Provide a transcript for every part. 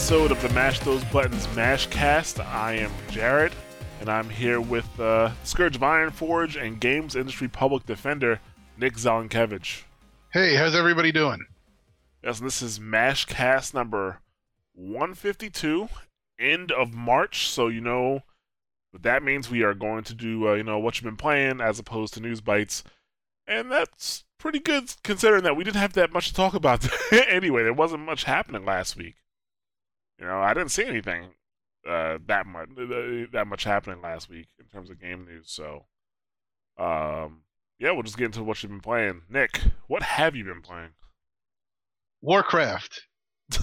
episode of the Mash Those Buttons Mashcast. I am Jared, and I'm here with uh, Scourge of Ironforge and Games Industry Public Defender Nick Zelenkevich. Hey, how's everybody doing? Yes, and this is Mashcast number 152, end of March. So you know what that means. We are going to do uh, you know what you've been playing as opposed to news bites, and that's pretty good considering that we didn't have that much to talk about anyway. There wasn't much happening last week. You know, I didn't see anything uh, that much that much happening last week in terms of game news. So, um, yeah, we'll just get into what you've been playing. Nick, what have you been playing? Warcraft.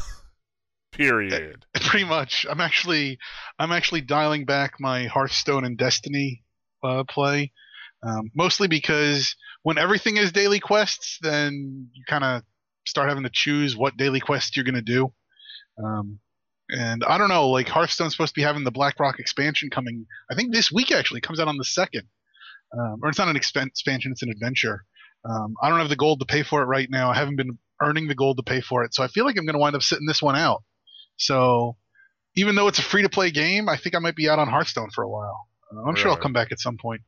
Period. Pretty much. I'm actually I'm actually dialing back my Hearthstone and Destiny uh, play, um, mostly because when everything is daily quests, then you kind of start having to choose what daily quest you're gonna do. Um, and I don't know, like Hearthstone's supposed to be having the Blackrock expansion coming. I think this week actually comes out on the second, um, or it's not an expan- expansion; it's an adventure. Um, I don't have the gold to pay for it right now. I haven't been earning the gold to pay for it, so I feel like I'm going to wind up sitting this one out. So even though it's a free to play game, I think I might be out on Hearthstone for a while. Uh, I'm sure I'll come back at some point.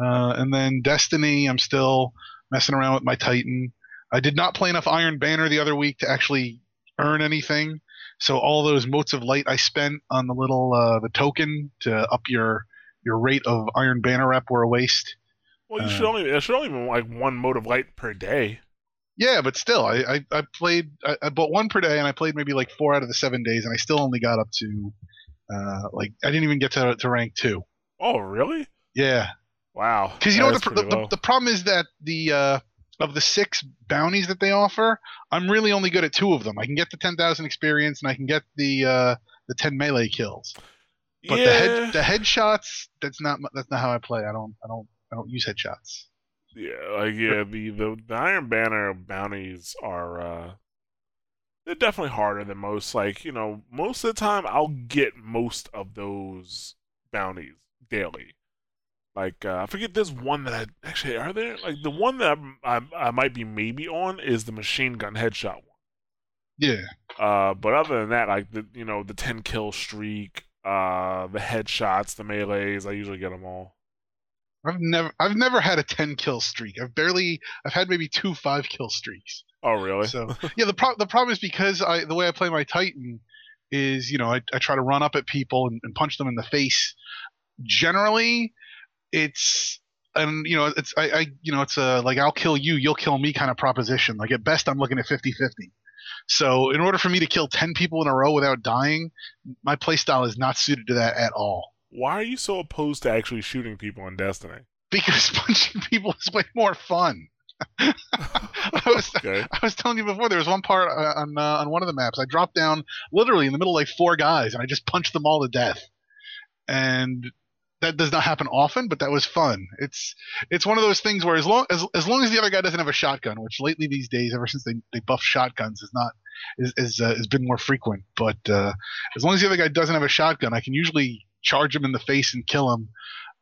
Uh, and then Destiny, I'm still messing around with my Titan. I did not play enough Iron Banner the other week to actually earn anything. So all those motes of light I spent on the little uh, the token to up your your rate of Iron Banner rep were a waste. Well, you Uh, should only it should only be like one mote of light per day. Yeah, but still, I I, I played I, I bought one per day, and I played maybe like four out of the seven days, and I still only got up to uh, like I didn't even get to to rank two. Oh, really? Yeah, Wow. because you know That the, the, the the problem is that the uh, of the six bounties that they offer, I'm really only good at two of them. I can get the ten thousand experience, and I can get the uh, the ten melee kills. But yeah. the head the headshots, that's not that's not how I play. I don't I don't I don't use headshots. Yeah, like yeah, the, the the Iron Banner bounties are uh they're definitely harder than most. Like, you know, most of the time I'll get most of those bounties daily. Like uh, I forget there's one that I actually are there like the one that I'm, I I might be maybe on is the machine gun headshot one. Yeah, Uh, but other than that, like the you know the ten kill streak, uh, the headshots, the melees, I usually get them all. I've never I've never had a ten kill streak. I've barely I've had maybe two five kill streaks. Oh really? So yeah, the pro- the problem is because I the way I play my Titan is you know I, I try to run up at people and, and punch them in the face. Generally, it's and you know it's I, I you know it's a like I'll kill you, you'll kill me kind of proposition. Like at best, I'm looking at 50-50. So in order for me to kill ten people in a row without dying, my playstyle is not suited to that at all. Why are you so opposed to actually shooting people in Destiny? Because punching people is way more fun. I was Okay. I was telling you before, there was one part uh, on uh, on one of the maps. I dropped down literally in the middle of like four guys, and I just punched them all to death. And that does not happen often, but that was fun. It's it's one of those things where as long as as long as the other guy doesn't have a shotgun, which lately these days, ever since they, they buffed shotguns, is not is is uh, has been more frequent. But uh, as long as the other guy doesn't have a shotgun, I can usually charge him in the face and kill him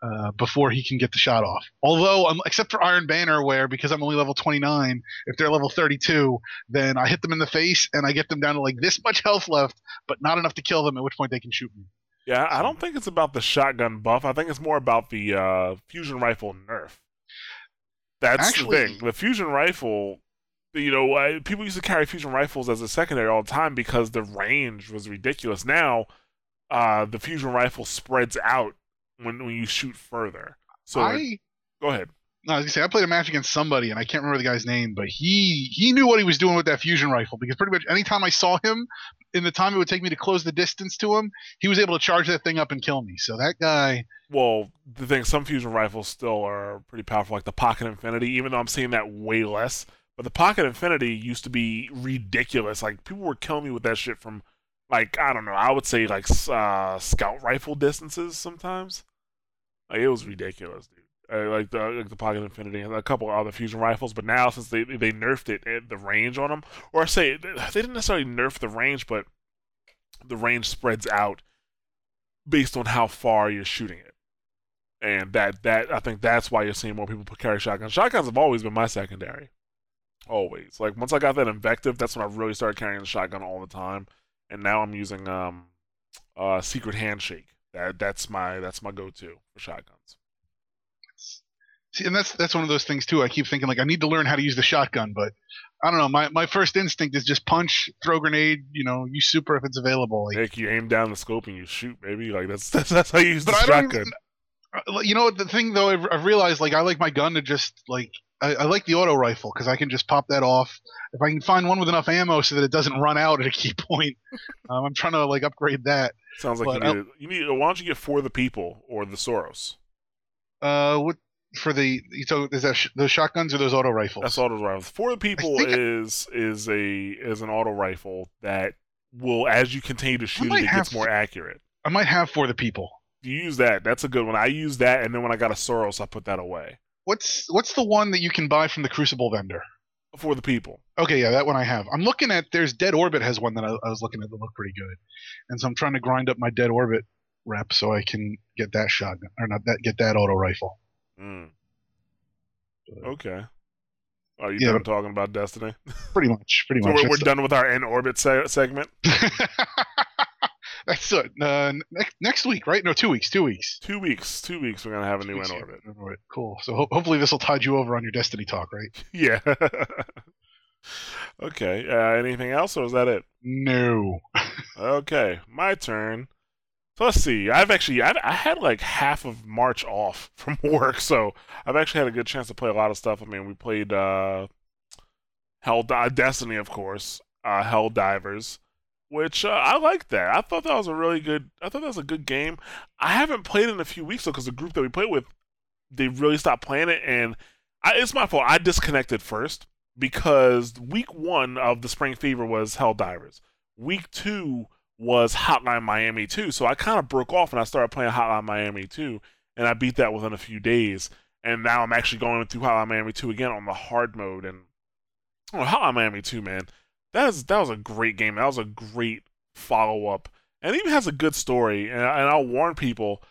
uh, before he can get the shot off. Although, um, except for Iron Banner, where because I'm only level 29, if they're level 32, then I hit them in the face and I get them down to like this much health left, but not enough to kill them. At which point they can shoot me. Yeah, I don't think it's about the shotgun buff. I think it's more about the uh, fusion rifle nerf. That's Actually- the thing. The fusion rifle, you know, uh, people used to carry fusion rifles as a secondary all the time because the range was ridiculous. Now, uh, the fusion rifle spreads out when when you shoot further. So I, go ahead. No, I was gonna say I played a match against somebody and I can't remember the guy's name, but he he knew what he was doing with that fusion rifle because pretty much anytime I saw him, in the time it would take me to close the distance to him, he was able to charge that thing up and kill me. So that guy, Well, the thing, some fusion rifles still are pretty powerful, like the Pocket Infinity, even though I'm seeing that way less. But the Pocket Infinity used to be ridiculous. Like, people were killing me with that shit from, like, I don't know, I would say, like, uh, scout rifle distances sometimes. Like, it was ridiculous, dude. Uh, like the like the Pocket Infinity and a couple other fusion rifles, but now since they they nerfed it, eh, the range on them, or I say they didn't necessarily nerf the range, but the range spreads out based on how far you're shooting it and that that I think that's why you're seeing more people carry shotguns. Shotguns have always been my secondary, always. Like once I got that invective, that's when I really started carrying the shotgun all the time, and now I'm using um, uh, Secret Handshake. That that's my that's my go-to for shotguns. See, and that's that's one of those things too. I keep thinking like I need to learn how to use the shotgun, but I don't know. My my first instinct is just punch, throw grenade, you know, use super if it's available. Like, Heck, you aim down the scope and you shoot, baby. Like that's that's, that's how you use the shotgun. even, uh, you know what the thing though I've, I've realized like I like my gun to just like I, I like the auto rifle because I can just pop that off. If I can find one with enough ammo so that it doesn't run out at a key point, um, I'm trying to like upgrade that. Sounds like but you need, it. you need. Why don't you get for the people or the Suros? Uh, what for the so is that sh- those shotguns or those auto rifles? That's auto rifles. For the people think I- is is a is an auto rifle that will, as you continue to shoot it, it gets more accurate. I might have for the people. You use that, that's a good one. I use that, and then when I got a Suros, I put that away. What's what's the one that you can buy from the Crucible vendor? For the people. Okay, yeah, that one I have. I'm looking at. There's Dead Orbit has one that I, I was looking at that looked pretty good, and so I'm trying to grind up my Dead Orbit rep so I can get that shotgun or not that get that auto rifle. Mm. Okay. Are you Yeah, done talking about Destiny? Pretty much, pretty So much. we're, we're done with our in orbit se- segment. That's it. Uh, next next week, right? No, two weeks. Two weeks. Two weeks. Two weeks. We're gonna have a Two new in orbit. In orbit. Cool. So ho- hopefully this will tide you over on your Destiny talk, right? Yeah. okay. Uh, anything else, or is that it? No. Okay, my turn. So let's see. I've actually I've, I had like half of March off from work, so I've actually had a good chance to play a lot of stuff. I mean, we played uh, Hell Di- Destiny, of course, uh, Helldivers, which uh, I liked that. I thought that was a really good. I thought that was a good game. I haven't played in a few weeks though, because the group that we played with, they really stopped playing it, and I, it's my fault. I disconnected first because week one of the Spring Fever was Helldivers week two was Hotline Miami 2. So I kind of broke off and I started playing Hotline Miami 2, and I beat that within a few days. And now I'm actually going through Hotline Miami 2 again on the hard mode. And oh, Hotline Miami 2, man, that is that was a great game. That was a great follow up, and it even has a good story. And, and I'll warn people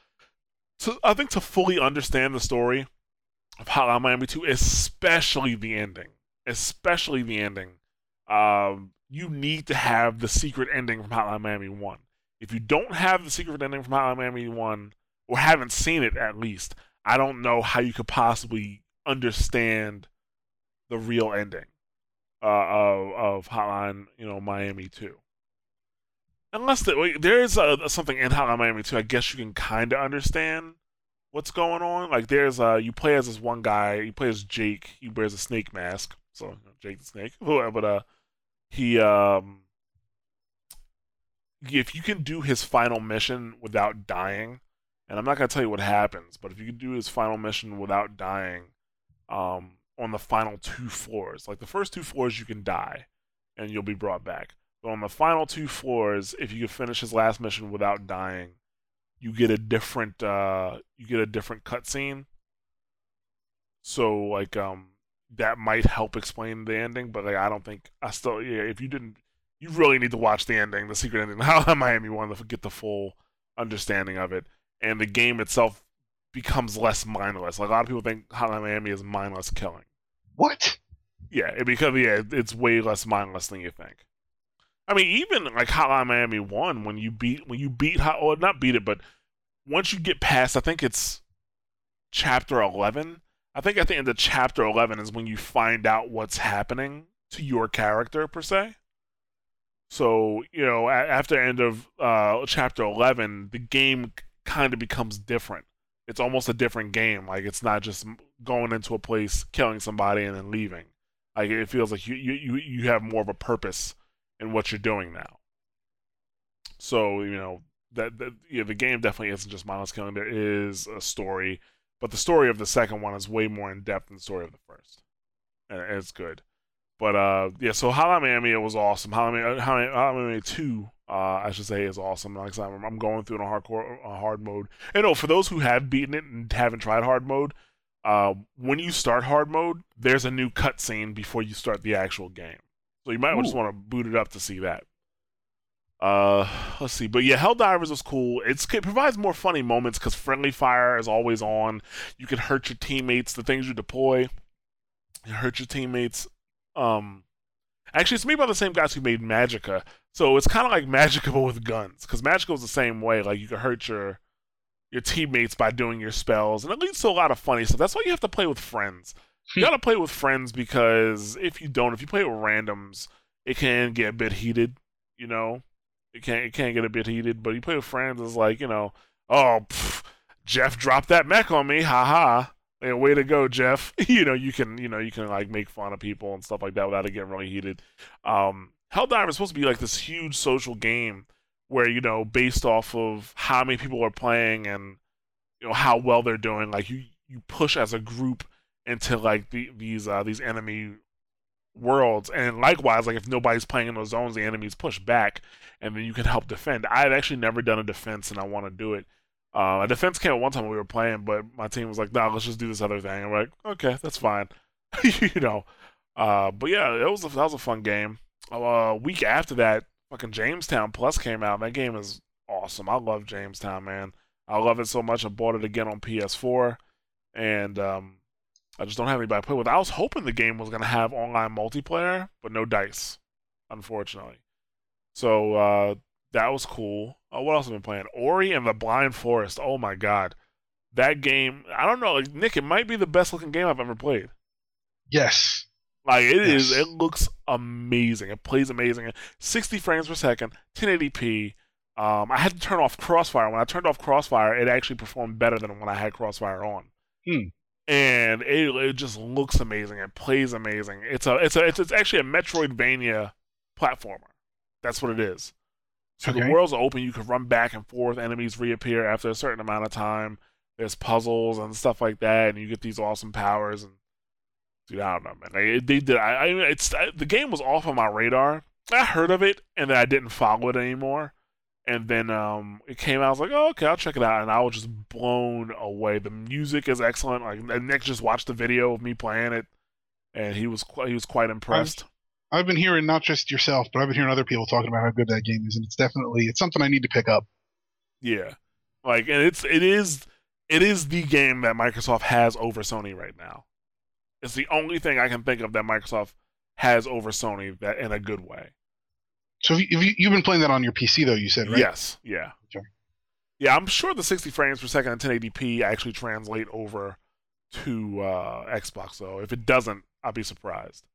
to I think to fully understand the story of Hotline Miami 2, especially the ending, especially the ending. Um, you need to have the secret ending from Hotline Miami 1. If you don't have the secret ending from Hotline Miami 1, or haven't seen it at least, I don't know how you could possibly understand the real ending uh, of, of Hotline, you know, Miami 2. Unless the, there is uh something in Hotline Miami 2, I guess you can kind of understand what's going on. Like there's uh, you play as this one guy, you play as Jake, he wears a snake mask, so Jake the Snake, but uh, he um if you can do his final mission without dying and i'm not going to tell you what happens but if you can do his final mission without dying um on the final two floors like the first two floors you can die and you'll be brought back. But on the final two floors if you can finish his last mission without dying you get a different uh you get a different cutscene. So like um that might help explain the ending, but like I don't think I still yeah. If you didn't, you really need to watch the ending, the secret ending, how Miami won to get the full understanding of it, and the game itself becomes less mindless. Like a lot of people think Hotline Miami is mindless killing. What? Yeah, it becomes yeah, it's way less mindless than you think. I mean, even like Hotline Miami one, when you beat when you beat Hot, or not beat it, but once you get past, I think it's chapter eleven. I think at the end of chapter 11 is when you find out what's happening to your character per se. So, you know, after end of uh, chapter 11, the game kind of becomes different. It's almost a different game. Like it's not just going into a place, killing somebody and then leaving. Like it feels like you you you, have more of a purpose in what you're doing now. So, you know, that, that the game definitely isn't just mindless killing. There is a story but the story of the second one is way more in depth than the story of the first, and it's good. But uh, yeah, so Hotline Miami it was awesome. Hotline Miami, Hotline Miami two, uh, I should say, is awesome. Like I said, I'm, going through it on hardcore uh, hard mode. And no, for those who have beaten it and haven't tried hard mode, uh, when you start hard mode, there's a new cutscene before you start the actual game. So you might just want to boot it up to see that. Uh, let's see, but yeah, Helldivers is cool. It's, it provides more funny moments because friendly fire is always on. You can hurt your teammates. The things you deploy, you hurt your teammates. Um, Actually, it's made by the same guys who made Magicka, so it's kind of like Magicka but with guns. Because Magicka was the same way. Like you could hurt your your teammates by doing your spells, and it leads to a lot of funny stuff. That's why you have to play with friends. You gotta play with friends because if you don't, if you play with randoms, it can get a bit heated. You know, it can it can get a bit heated. But you play with friends, it's like you know, oh, pff, Jeff dropped that mech on me, haha. Yeah, way to go, Jeff. you know, you can you know you can like make fun of people and stuff like that without it getting really heated. Um, Helldivers is supposed to be like this huge social game where you know based off of how many people are playing and you know how well they're doing, like you you push as a group into like the, these uh, these enemy worlds, and likewise, like if nobody's playing in those zones, the enemies push back, and then you can help defend. I've actually never done a defense, and I want to do it. Uh, a defense came at one time we were playing, but my team was like, "No, nah, let's just do this other thing." I'm like, "Okay, that's fine," you know. Uh, but yeah, it was a, that was a fun game. Uh, a week after that, fucking Jamestown Plus came out. That game is awesome. I love Jamestown, man. I love it so much. I bought it again on PS4, and um, I just don't have anybody to play with. I was hoping the game was gonna have online multiplayer, but no dice, unfortunately. So uh, that was cool. Uh, what else have I been playing? Ori and the Blind Forest. Oh my god, that game! I don't know, like, Nick. It might be the best looking game I've ever played. Yes. Like it yes. is. It looks amazing. It plays amazing. 60 frames per second, 1080p. Um, I had to turn off Crossfire. When I turned off Crossfire, it actually performed better than when I had Crossfire on. Hmm. And it, it just looks amazing. It plays amazing. It's a it's a it's, it's actually a Metroidvania platformer. That's what it is. So okay. the worlds open. You can run back and forth. Enemies reappear after a certain amount of time. There's puzzles and stuff like that, and you get these awesome powers. And dude, I don't know, man. Like, they did. I, I it's I, the game was off of my radar. I heard of it, and then I didn't follow it anymore. And then um, it came out. I was like, oh, okay, I'll check it out. And I was just blown away. The music is excellent. Like Nick just watched the video of me playing it, and he was he was quite impressed. I've been hearing not just yourself, but I've been hearing other people talking about how good that game is, and it's definitely it's something I need to pick up. Yeah, like and it's it is it is the game that Microsoft has over Sony right now. It's the only thing I can think of that Microsoft has over Sony that in a good way. So you, you've been playing that on your PC though, you said, right? Yes. Yeah. Okay. Yeah, I'm sure the 60 frames per second and 1080p actually translate over to uh, Xbox though. If it doesn't, I'll be surprised.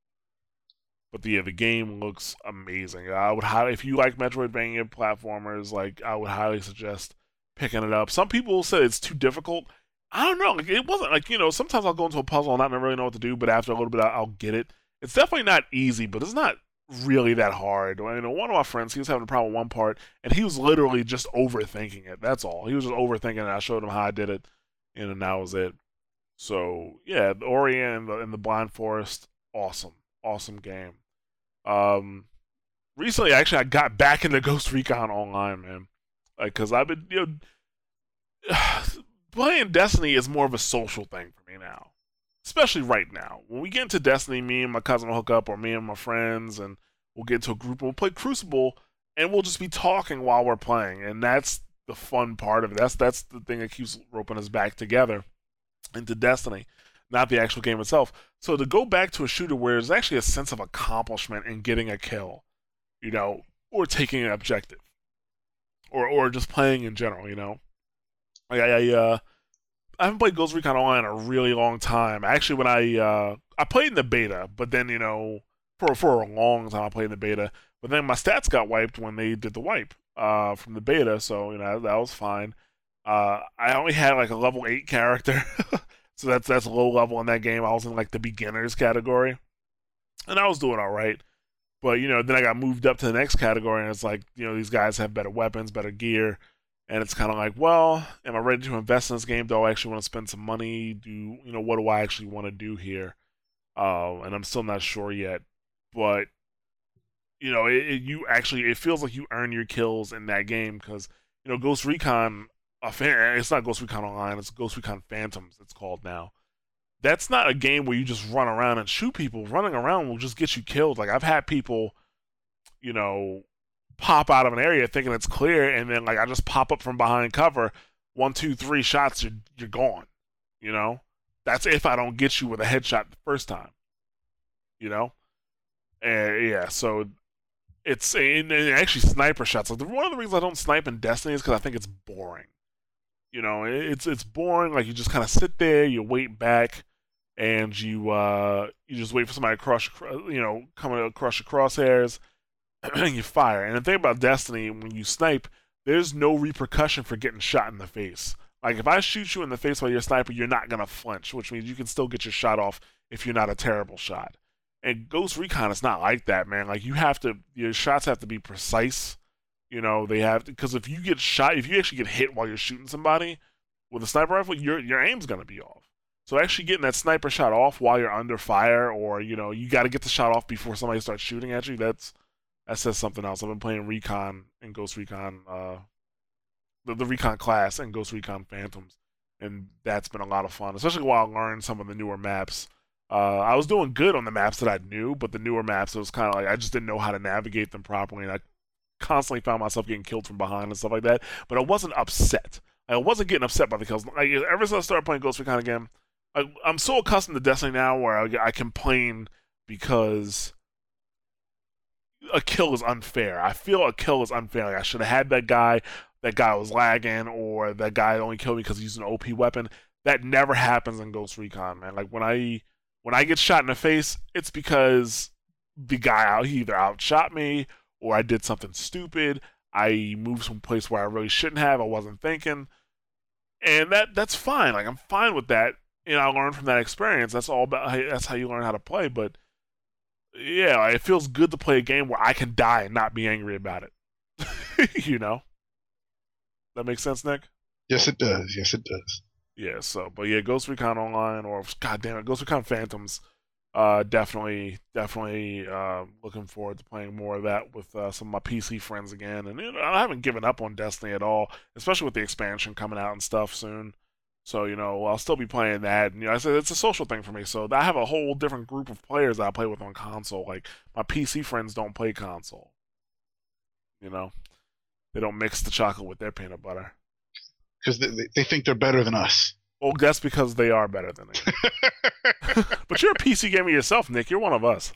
But the, yeah, the game looks amazing. I would highly, if you like Metroidvania platformers, like I would highly suggest picking it up. Some people say it's too difficult. I don't know. Like, it wasn't like you know. Sometimes I'll go into a puzzle and not really know what to do, but after a little bit, I'll get it. It's definitely not easy, but it's not really that hard. I know one of my friends, he was having a problem with one part, and he was literally just overthinking it. That's all. He was just overthinking it. I showed him how I did it, and that was it. So yeah, the Ori and the, and the Blind Forest, awesome, awesome game. Um, recently, actually, I got back into Ghost Recon Online, man. Like, cause I've been, you know, playing Destiny is more of a social thing for me now. Especially right now. When we get into Destiny, me and my cousin will hook up, or me and my friends, and we'll get into a group and we'll play Crucible, and we'll just be talking while we're playing, and that's the fun part of it. That's that's the thing that keeps roping us back together into Destiny not the actual game itself. So to go back to a shooter where there's actually a sense of accomplishment in getting a kill, you know, or taking an objective, or or just playing in general, you know. I, I uh, I haven't played Ghost Recon Online in a really long time. Actually, when I uh, I played in the beta, but then you know, for for a long time I played in the beta. But then my stats got wiped when they did the wipe uh, from the beta, so you know that was fine. Uh, I only had like a level eight character. So that's that's low level in that game. I was in like the beginners category, and I was doing all right. But you know, then I got moved up to the next category, and it's like you know these guys have better weapons, better gear, and it's kind of like, well, am I ready to invest in this game? Do I actually want to spend some money? Do you know what do I actually want to do here? Uh, and I'm still not sure yet. But you know, it, it, you actually it feels like you earn your kills in that game because you know Ghost Recon fan. It's not Ghost Recon Online. It's Ghost Recon Phantoms. It's called now. That's not a game where you just run around and shoot people. Running around will just get you killed. Like I've had people, you know, pop out of an area thinking it's clear, and then like I just pop up from behind cover. One, two, three shots, you're you're gone. You know, that's if I don't get you with a headshot the first time. You know, And yeah, so it's and, and actually sniper shots. Like one of the reasons I don't snipe in Destiny is because I think it's boring. You know, it's it's boring. Like you just kind of sit there, you wait back, and you uh you just wait for somebody to cross, you know, coming across your crosshairs, you fire. And the thing about Destiny, when you snipe, there's no repercussion for getting shot in the face. Like if I shoot you in the face while you're a sniper, you're not gonna flinch, which means you can still get your shot off if you're not a terrible shot. And Ghost Recon is not like that, man. Like you have to, your shots have to be precise. You know, they have to because if you get shot, if you actually get hit while you're shooting somebody with a sniper rifle, your your aim's gonna be off. So actually getting that sniper shot off while you're under fire, or you know, you got to get the shot off before somebody starts shooting at you. That's that says something else. I've been playing Recon and Ghost Recon, uh, the, the Recon class and Ghost Recon Phantoms, and that's been a lot of fun, especially while I learn some of the newer maps. Uh, I was doing good on the maps that I knew, but the newer maps, it was kind of like I just didn't know how to navigate them properly, and I constantly found myself getting killed from behind and stuff like that. But I wasn't upset. I wasn't getting upset by the kills. Like ever since I started playing Ghost Recon again, I, am so accustomed to Destiny now where I, I complain because a kill is unfair. I feel a kill is unfair. Like I should have had that guy. That guy was lagging, or that guy only killed me because he's an OP weapon. That never happens in Ghost Recon, man. Like when I when I get shot in the face, it's because the guy out he either outshot me or I did something stupid. I moved some place where I really shouldn't have. I wasn't thinking, and that that's fine. Like I'm fine with that. And I learned from that experience. That's all about. That's how you learn how to play. But yeah, it feels good to play a game where I can die and not be angry about it. you know, that makes sense, Nick. Yes, it does. Yes, it does. Yeah. So, but yeah, Ghost Recon Online or God damn it, Ghost Recon Phantoms. Uh, definitely, definitely uh, looking forward to playing more of that with uh, some of my PC friends again. And you know, I haven't given up on Destiny at all, especially with the expansion coming out and stuff soon. So you know, I'll still be playing that. And you know, I said it's a social thing for me. So I have a whole different group of players that I play with on console. Like my PC friends don't play console. You know, they don't mix the chocolate with their peanut butter because they, they think they're better than us. Well, that's because they are better than me. but you're a PC gamer yourself, Nick. You're one of us.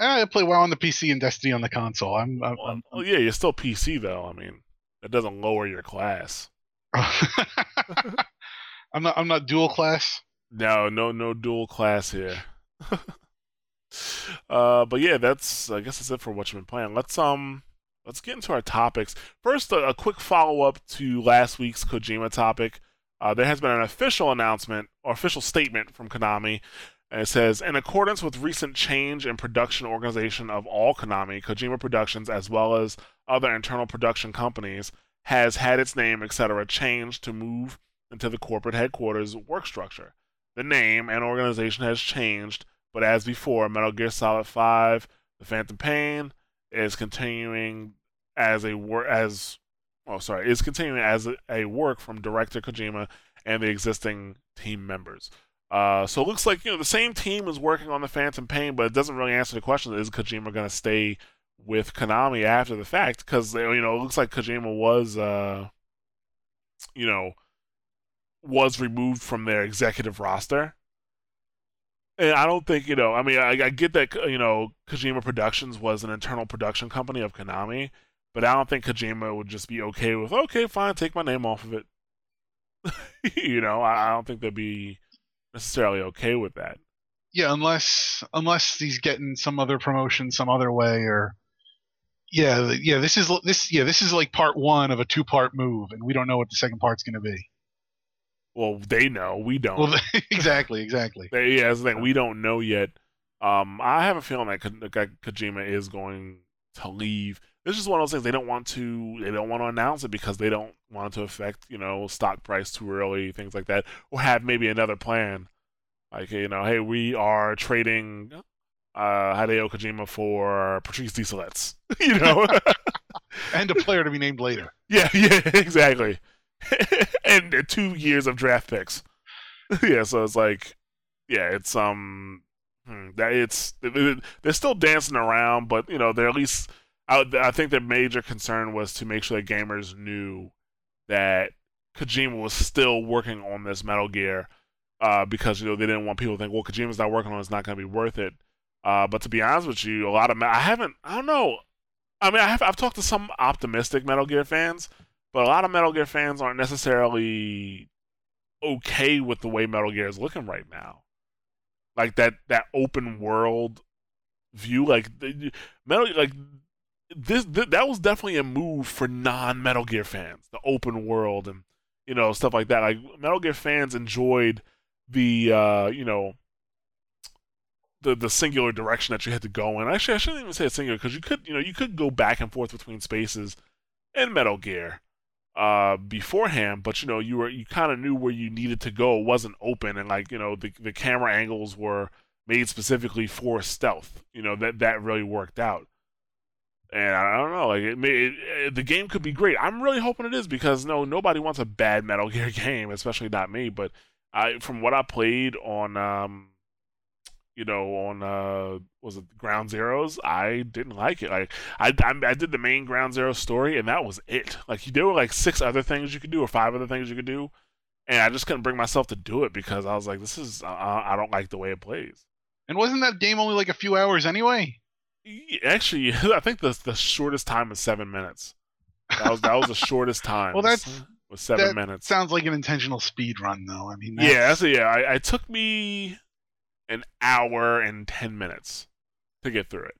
I play well on the PC and Destiny on the console. I'm. I'm, well, I'm well, yeah, you're still PC though. I mean, that doesn't lower your class. I'm not. I'm not dual class. No, no, no dual class here. uh, but yeah, that's. I guess that's it for what you've been playing. Let's um, let's get into our topics. First, a, a quick follow up to last week's Kojima topic. Uh, there has been an official announcement or official statement from Konami. And it says, in accordance with recent change in production organization of all Konami, Kojima Productions, as well as other internal production companies, has had its name, etc., changed to move into the corporate headquarters work structure. The name and organization has changed, but as before, Metal Gear Solid 5, The Phantom Pain is continuing as a work as oh sorry, is continuing as a, a, work from director Kojima and the existing team members. Uh, so it looks like you know the same team is working on the Phantom Pain, but it doesn't really answer the question: Is Kojima going to stay with Konami after the fact? Because you know it looks like Kojima was, uh, you know, was removed from their executive roster. And I don't think, you know, I mean, I, I, get that, you know, Kojima Productions was an internal production company of Konami, but I don't think Kojima would just be okay with, okay, fine, take my name off of it. you know, I, I don't think they'd be necessarily okay with that. Yeah, unless unless he's getting some other promotion some other way, or yeah, yeah, this is this yeah this is like part one of a two part move, and we don't know what the second part's going to be. Well, they know. We don't. Well, exactly, exactly. They, yeah, that's the thing. We don't know yet. Um, I have a feeling that Ko- Kojima is going to leave. This is one of those things they don't want to. They don't want to announce it because they don't want to affect you know stock price too early, things like that, or have maybe another plan. Like you know, hey, we are trading uh, Hideo Kojima for Patrice Desilets, you know, and a player to be named later. Yeah, yeah, exactly. and two years of draft picks. yeah, so it's like, yeah, it's um, hmm, that it's they're still dancing around, but you know they're at least. I, I think their major concern was to make sure that gamers knew that Kojima was still working on this Metal Gear, uh, because you know they didn't want people to think, well, Kojima's not working on it, it's not going to be worth it. Uh, but to be honest with you, a lot of I haven't. I don't know. I mean, I have. I've talked to some optimistic Metal Gear fans, but a lot of Metal Gear fans aren't necessarily okay with the way Metal Gear is looking right now. Like that that open world view, like the, Metal like this, th- that was definitely a move for non Metal Gear fans, the open world and you know stuff like that. Like Metal Gear fans enjoyed the uh, you know the the singular direction that you had to go in. Actually, I shouldn't even say singular because you could you know you could go back and forth between spaces in Metal Gear uh, beforehand, but you know you were you kind of knew where you needed to go. It wasn't open, and like you know the the camera angles were made specifically for stealth. You know that that really worked out. And I don't know, like it, it, it, the game could be great. I'm really hoping it is because no, nobody wants a bad Metal Gear game, especially not me. But I, from what I played on um, you know, on uh, was it Ground Zeroes? I didn't like it. Like I, I, I, did the main Ground Zero story, and that was it. Like there were like six other things you could do, or five other things you could do, and I just couldn't bring myself to do it because I was like, this is uh, I don't like the way it plays. And wasn't that game only like a few hours anyway? Actually, I think the the shortest time was seven minutes. That was that was the shortest time. well, that's was seven that minutes. Sounds like an intentional speed run, though. I mean, that's... yeah, that's, yeah. I, it took me an hour and 10 minutes to get through it.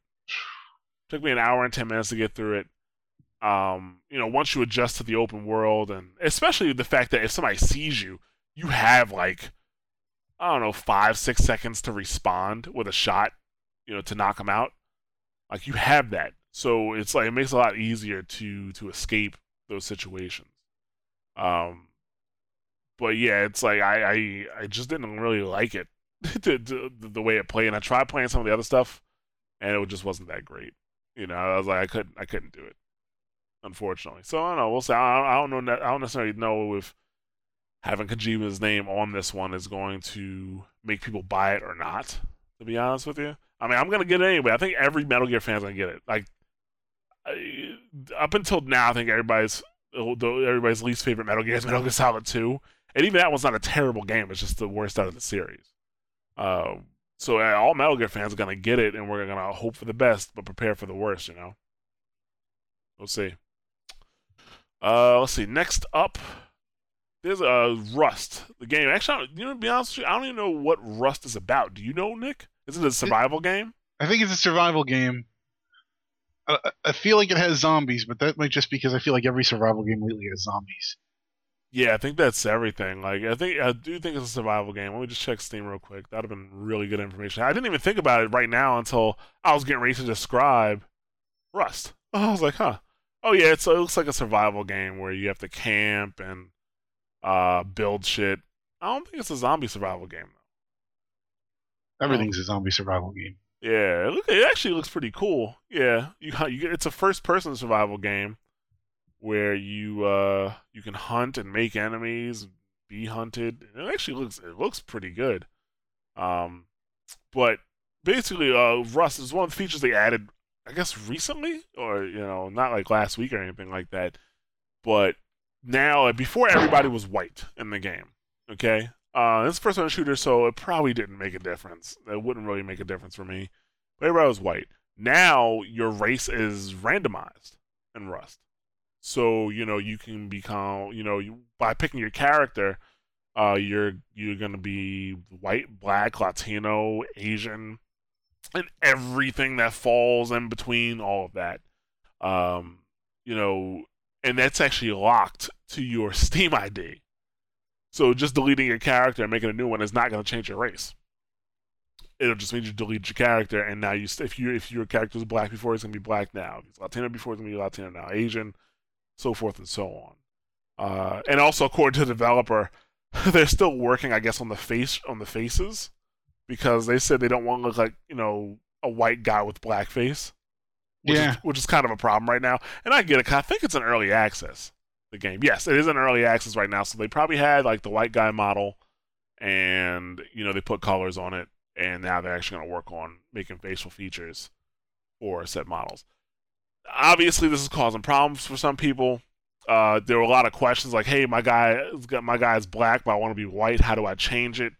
Took me an hour and 10 minutes to get through it. Um, you know, once you adjust to the open world and especially the fact that if somebody sees you, you have like I don't know, 5 6 seconds to respond with a shot, you know, to knock them out. Like you have that. So it's like it makes it a lot easier to to escape those situations. Um but yeah, it's like I, I I just didn't really like it the, the, the way it played. And I tried playing some of the other stuff, and it just wasn't that great. You know, I was like, I couldn't, I couldn't do it, unfortunately. So I don't know. We'll see. I, I don't know. I don't necessarily know if having Kojima's name on this one is going to make people buy it or not. To be honest with you, I mean, I'm gonna get it anyway. I think every Metal Gear fan's gonna get it. Like I, up until now, I think everybody's everybody's least favorite Metal Gear is Metal Gear Solid 2. And even that one's not a terrible game. It's just the worst out of the series. Uh, so uh, all Metal Gear fans are gonna get it, and we're gonna hope for the best, but prepare for the worst. You know. We'll see. Uh, let's see. Next up, there's uh Rust, the game. Actually, you know, to be honest with you, I don't even know what Rust is about. Do you know, Nick? Is it a survival it, game? I think it's a survival game. I, I feel like it has zombies, but that might just because I feel like every survival game lately has zombies. Yeah, I think that's everything. Like, I think I do think it's a survival game. Let me just check Steam real quick. That'd have been really good information. I didn't even think about it right now until I was getting ready to describe Rust. I was like, huh. Oh yeah, it's, it looks like a survival game where you have to camp and uh, build shit. I don't think it's a zombie survival game though. Everything's a zombie survival game. Yeah, it, look, it actually looks pretty cool. Yeah, you, you it's a first-person survival game where you uh you can hunt and make enemies, be hunted. It actually looks it looks pretty good. Um, but basically, uh, Rust is one of the features they added, I guess, recently, or you know, not like last week or anything like that. But now, before everybody was white in the game. Okay, uh, it's first person shooter, so it probably didn't make a difference. It wouldn't really make a difference for me. But everybody was white. Now your race is randomized in Rust. So you know you can become you know you, by picking your character, uh, you're you're gonna be white, black, Latino, Asian, and everything that falls in between all of that. Um, you know, and that's actually locked to your Steam ID. So just deleting your character and making a new one is not going to change your race. It'll just mean you delete your character, and now you if you if your character was black before, it's gonna be black now. If it's Latino before, it's gonna be Latino now. Asian, so forth and so on. Uh, and also, according to the developer, they're still working, I guess, on the face on the faces because they said they don't want to look like you know a white guy with black face. Which yeah, is, which is kind of a problem right now. And I get it. I think it's an early access. The game, yes, it is an early access right now. So they probably had like the white guy model, and you know they put colors on it, and now they're actually going to work on making facial features for set models obviously this is causing problems for some people. Uh, there were a lot of questions like, "Hey, my guy, my guy is black, but I want to be white. How do I change it?"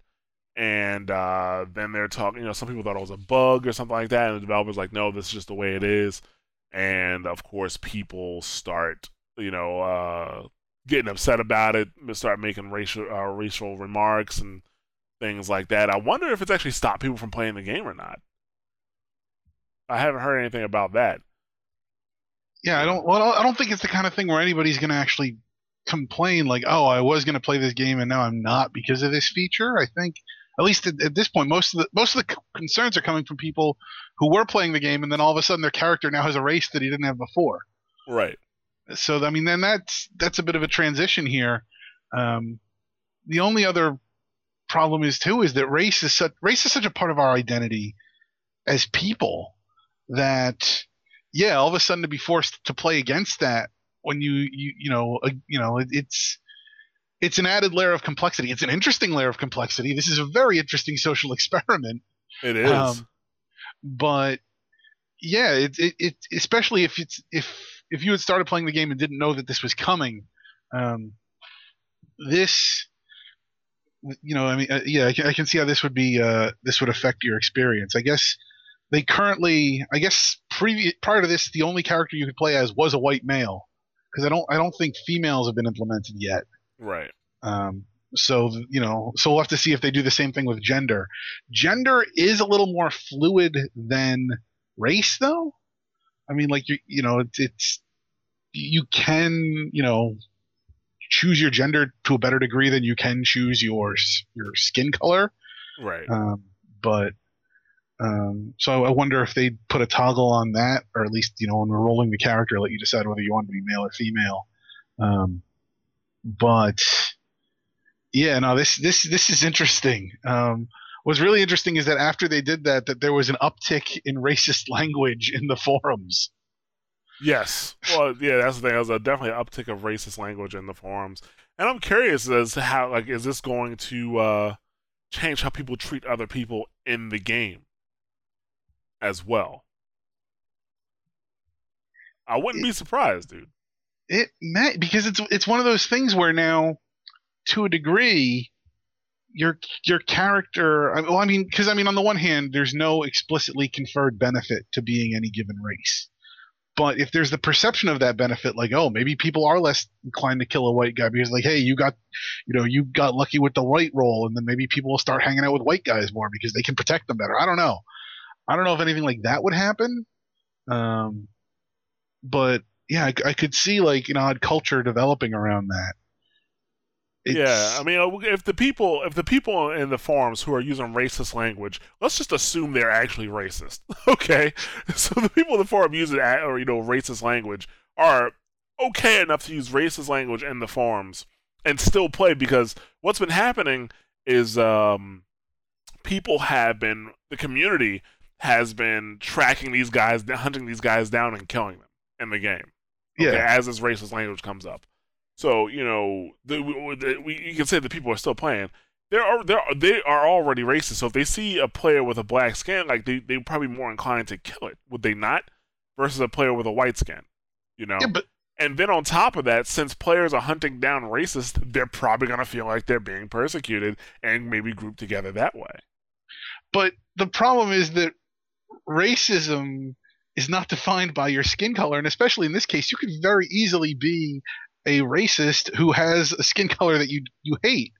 and uh, then they're talking. You know, some people thought it was a bug or something like that, and the developers like, no, this is just the way it is. And of course, people start, you know, uh, getting upset about it, start making racial uh, racial remarks and things like that. I wonder if it's actually stopped people from playing the game or not. I haven't heard anything about that. Yeah, I don't. Well, I don't think it's the kind of thing where anybody's going to actually complain like, "Oh, I was going to play this game and now I'm not because of this feature." I think, at least at, at, this point, most of the most of the concerns are coming from people who were playing the game and then all of a sudden their character now has a race that he didn't have before. Right. So I mean, then that's that's a bit of a transition here. Um, the only other problem is too is that race is such race is such a part of our identity as people that yeah, all of a sudden to be forced to play against that when you you you know uh, you know it, it's it's an added layer of complexity. It's an interesting layer of complexity. This is a very interesting social experiment. It is. Um, but yeah, it, it, it especially if it's if if you had started playing the game and didn't know that this was coming, um, this you know, I mean, uh, yeah, I can, I can, see how this would be uh, this would affect your experience. I guess they currently, I guess, previous prior to this, the only character you could play as was a white male, because I don't, I don't think females have been implemented yet. Right. Um, so you know, so we'll have to see if they do the same thing with gender. Gender is a little more fluid than race, though. I mean, like you, you know, it's, it's you can, you know, choose your gender to a better degree than you can choose your your skin color. Right. Um, but um, so I wonder if they put a toggle on that, or at least you know when we're rolling the character, let you decide whether you want to be male or female. Um, but yeah, no, this this this is interesting. Um, what's really interesting is that after they did that, that there was an uptick in racist language in the forums. Yes. Well, yeah, that's the thing. There's a definitely an uptick of racist language in the forums, and I'm curious as to how like is this going to uh, change how people treat other people in the game as well. I wouldn't it, be surprised, dude. It may because it's it's one of those things where now, to a degree, your your character. Well, I mean, because I mean, on the one hand, there's no explicitly conferred benefit to being any given race. But if there's the perception of that benefit, like, oh, maybe people are less inclined to kill a white guy because, like, hey, you got, you know, you got lucky with the white role, and then maybe people will start hanging out with white guys more because they can protect them better. I don't know. I don't know if anything like that would happen. Um, but yeah, I, I could see like an odd culture developing around that. It's... Yeah, I mean, uh, if the people if the people in the forums who are using racist language, let's just assume they're actually racist. okay, so the people in the forum using or you know racist language are okay enough to use racist language in the forums and still play because what's been happening is um, people have been the community has been tracking these guys, hunting these guys down and killing them in the game. Okay, yeah, as this racist language comes up. So you know, the, the, we, you can say the people are still playing. They are they are they are already racist. So if they see a player with a black skin, like they they probably more inclined to kill it, would they not? Versus a player with a white skin, you know. Yeah, but and then on top of that, since players are hunting down racists, they're probably gonna feel like they're being persecuted and maybe grouped together that way. But the problem is that racism is not defined by your skin color, and especially in this case, you could very easily be a racist who has a skin color that you you hate.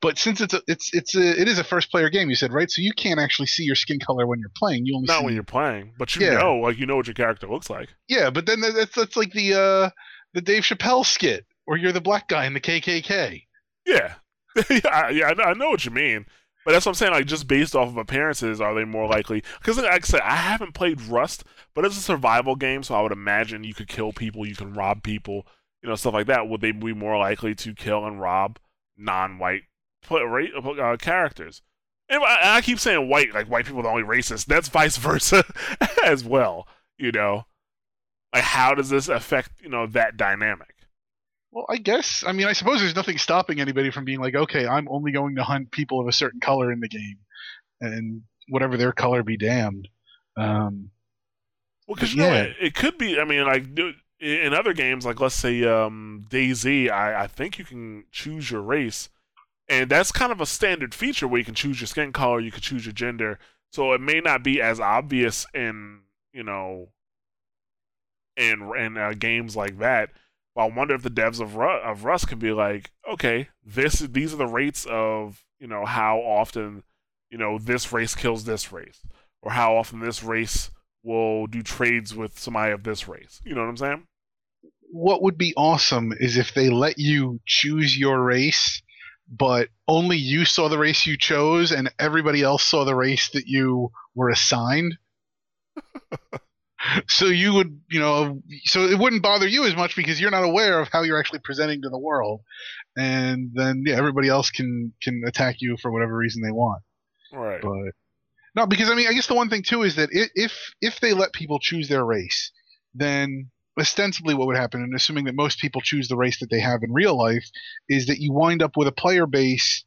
But since it's a, it's it's a, it is a first player game, you said right, so you can't actually see your skin color when you're playing. You only not see, when you're playing, but you yeah. know, like you know what your character looks like. Yeah, but then that's that's like the uh the Dave Chappelle skit where you're the black guy in the KKK. Yeah, yeah, yeah, I know what you mean. But that's what I'm saying. Like, just based off of appearances, are they more likely? Because, like I said, I haven't played Rust, but it's a survival game, so I would imagine you could kill people, you can rob people, you know, stuff like that, would they be more likely to kill and rob non-white uh, characters? And I, I, keep saying white, like white people are the only racist. That's vice versa as well. You know, like how does this affect you know that dynamic? Well, I guess. I mean, I suppose there's nothing stopping anybody from being like, okay, I'm only going to hunt people of a certain color in the game, and whatever their color be damned. Um, well, because yeah. Know, it, it could be. I mean, like in other games, like let's say um, DayZ, I, I think you can choose your race, And that's kind of a standard feature where you can choose your skin color, you can choose your gender. So it may not be as obvious in, you know, in in uh, games like that. But I wonder if the devs of Ru- of Rust can be like, okay, this these are the rates of you know how often you know this race kills this race, or how often this race will do trades with somebody of this race. You know what I'm saying? What would be awesome is if they let you choose your race, but only you saw the race you chose, and everybody else saw the race that you were assigned. so you would you know so it wouldn't bother you as much because you're not aware of how you're actually presenting to the world. And then yeah everybody else can can attack you for whatever reason they want. Right. but no because i mean i guess the one thing too is that if if they let people choose their race then ostensibly what would happen and assuming that most people choose the race that they have in real life is that you wind up with a player base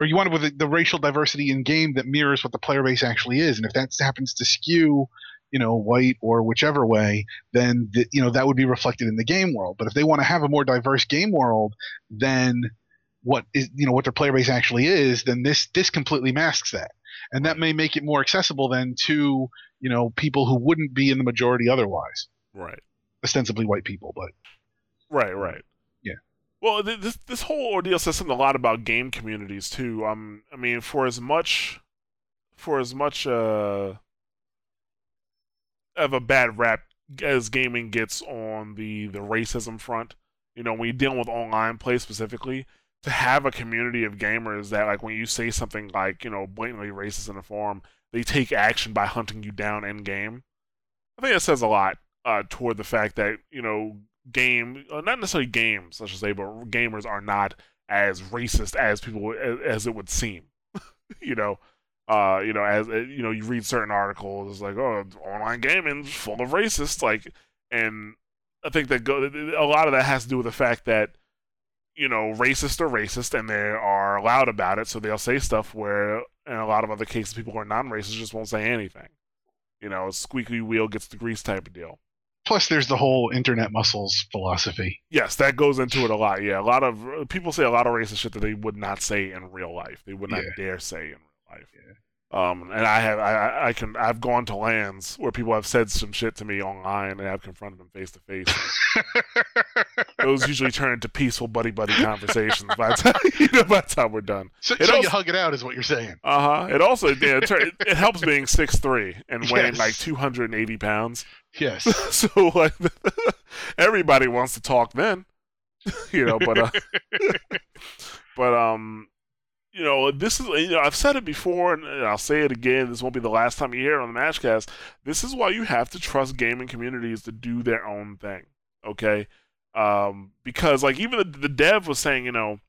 or you wind up with the, the racial diversity in game that mirrors what the player base actually is. And if that happens to skew you know white or whichever way then the, you know that would be reflected in the game world but if they want to have a more diverse game world then what is you know what their player base actually is then this this completely masks that and that may make it more accessible then to you know people who wouldn't be in the majority otherwise Right. ostensibly white people but Right, right. Yeah. Well, this this whole ordeal says something a lot about game communities too. Um, I mean, for as much, for as much uh, of a bad rap as gaming gets on the the racism front, you know, when you're dealing with online play specifically, to have a community of gamers that like when you say something like you know blatantly racist in a forum, they take action by hunting you down in game. I think that says a lot uh, toward the fact that you know game, uh, not necessarily games, let's just say, but gamers are not as racist as people as, as it would seem. you know, uh, you know, as uh, you know, you read certain articles, it's like, oh, online gaming's full of racists, like, and I think that go, a lot of that has to do with the fact that you know, racists are racist and they are loud about it, so they'll say stuff where, in a lot of other cases, people who are non-racist just won't say anything. You know, squeaky wheel gets the grease type of deal. plus there's the whole internet muscles philosophy Yes, that goes into it a lot. Yeah, a lot of people say a lot of racist shit that they would not say in real life. They would not Yeah. dare say in life. Um, and I have, I- I, can, I've gone to LANs where people have said some shit to me online, and I've confronted them face to face. Those usually turn into peaceful buddy buddy conversations by the time, you know, by the time we're done. so, It so you hug it out is what you're saying Uh huh. It also, yeah, it, it, it helps being six three and weighing Yes. like two hundred and eighty pounds. yes so like everybody wants to talk then you know but uh but um you know this is you know i've said it before and i'll say it again this won't be the last time you hear it on the matchcast this is why you have to trust gaming communities to do their own thing okay? Um because like even the, the dev was saying you know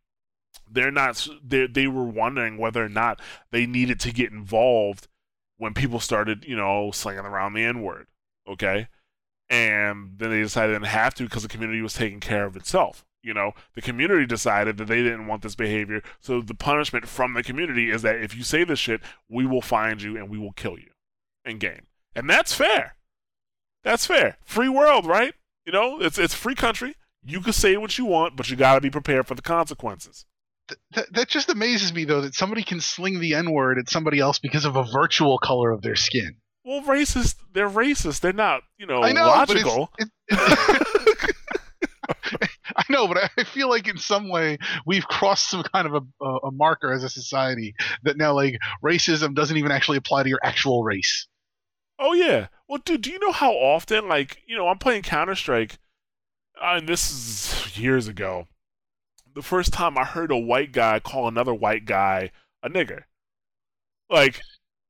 they're not they they were wondering whether or not they needed to get involved when people started you know slinging around the n word okay? And then they decided they didn't have to because the community was taking care of itself you know the community decided that they didn't want this behavior. So the punishment from the community is that if you say this shit we will find you and we will kill you in game. And that's fair. That's fair. Free world right? You know it's it's free country. You can say what you want but you got to be prepared for the consequences. Th- that, that just amazes me though that somebody can sling the n word at somebody else because of a virtual color of their skin. Well racist they're racist. They're not you know, I know, but it's- logical. it- it- I know, but I- feel like in some way we've crossed some kind of a, a, marker as a society that now like racism doesn't even actually apply to your actual race. Oh yeah. Well, dude, do you know how often, like, you know, I'm playing Counter Strike, and this is years ago. The first time I heard a white guy call another white guy a nigger, like,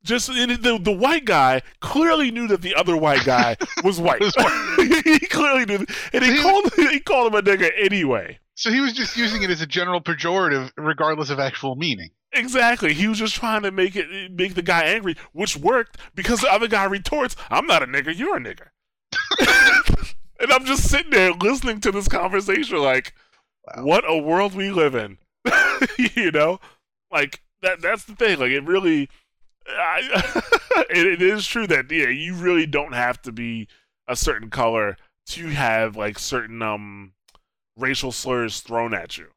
just and the the white guy clearly knew that the other white guy was white. Was he clearly knew, and he He- called he called him a nigger anyway. So he was just using it as a general pejorative, regardless of actual meaning. Exactly. He was just trying to make it make the guy angry, which worked because the other guy retorts, "I'm not a nigger. You're a nigger." and I'm just sitting there listening to this conversation, like, Wow. what a world we live in. you know, like that. That's the thing. Like, it really. I, it, it is true that yeah, you really don't have to be a certain color to have like certain um racial slurs thrown at you.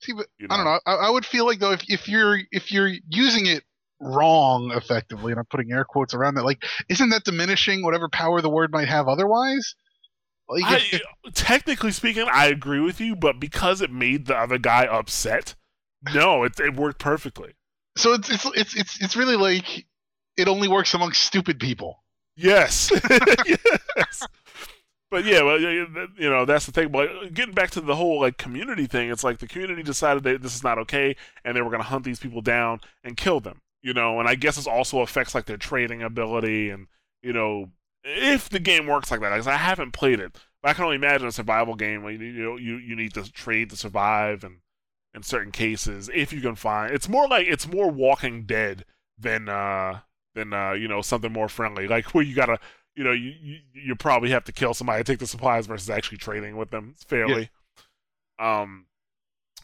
See, but You I don't know. I, I would feel like though if if you're if you're using it wrong effectively, and I'm putting air quotes around that, like, isn't that diminishing whatever power the word might have otherwise? Like, I, technically speaking, I agree with you, but because it made the other guy upset, no, it, it worked perfectly. So it's it's it's it's it's really like it only works among stupid people. Yes. yes. But yeah, well, you know, that's the thing. But getting back to the whole like community thing, it's like the community decided that this is not okay, and they were going to hunt these people down and kill them. You know, and I guess this also affects like their trading ability, and you know, if the game works like that. Because I haven't played it, but I can only imagine a survival game where you you, you need to trade to survive, and in certain cases, if you can find, it's more like it's more Walking Dead than uh than uh you know something more friendly, like where you gotta you know, you, you you probably have to kill somebody to take the supplies versus actually trading with them fairly. Um,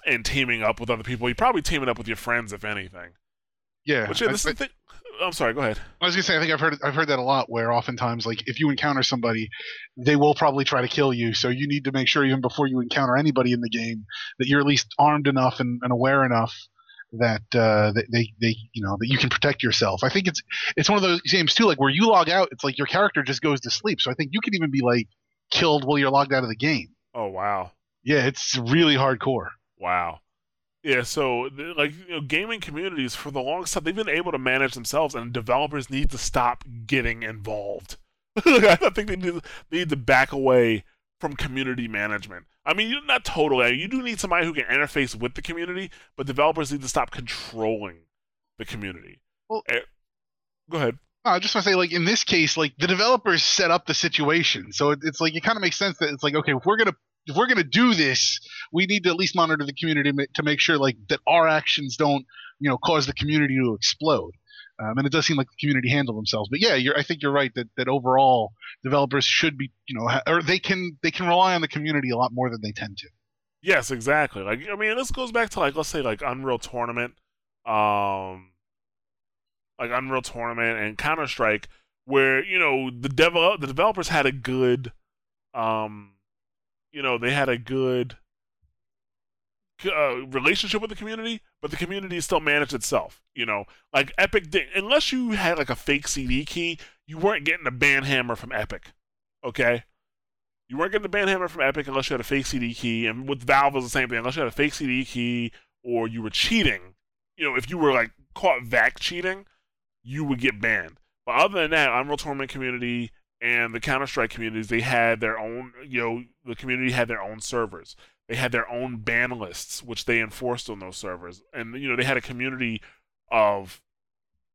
and teaming up with other people. You're probably teaming up with your friends, if anything. Yeah, Which I, is the thing. I'm sorry. Go ahead. I was gonna say I think I've heard I've heard that a lot. Where oftentimes, like if you encounter somebody, they will probably try to kill you. So you need to make sure even before you encounter anybody in the game that you're at least armed enough and, and aware enough that uh, that they, they you know that you can protect yourself. I think it's it's one of those games too, like where you log out, it's like your character just goes to sleep. So I think you can even be like killed while you're logged out of the game. Oh wow, Yeah, it's really hardcore. wow. Yeah, so like you know, gaming communities for the longest time they've been able to manage themselves, and developers need to stop getting involved. I think they need, they need to back away from community management. I mean, you're not totally. You do need somebody who can interface with the community, but developers need to stop controlling the community. Well- Eh, go ahead. I just want to say, like in this case, like the developers set up the situation, so it, it's like it kind of makes sense that it's like, okay, if we're gonna if we're gonna do this, we need to at least monitor the community to make sure like that our actions don't, you know, cause the community to explode. Um, and it does seem like the community handle themselves, but yeah, I think you're right that, that overall developers should be, you know, ha- or they can they can rely on the community a lot more than they tend to. Yes, exactly. Like I mean, this goes back to like let's say like Unreal Tournament, um, like Unreal Tournament and Counter Strike, where you know the develop the developers had a good, um, you know they had a good uh, relationship with the community, but the community still managed itself. You know, like Epic did, unless you had like a fake CD key, you weren't getting a ban hammer from Epic. Okay. You weren't getting the ban hammer from Epic unless you had a fake CD key, and with Valve was the same thing. Unless you had a fake CD key or you were cheating, you know, if you were like caught VAC cheating, you would get banned. But other than that, Unreal Tournament community and the Counter Strike communities, they had their own, you know, the community had their own servers. They had their own ban lists, which they enforced on those servers. And, you know, they had a community of,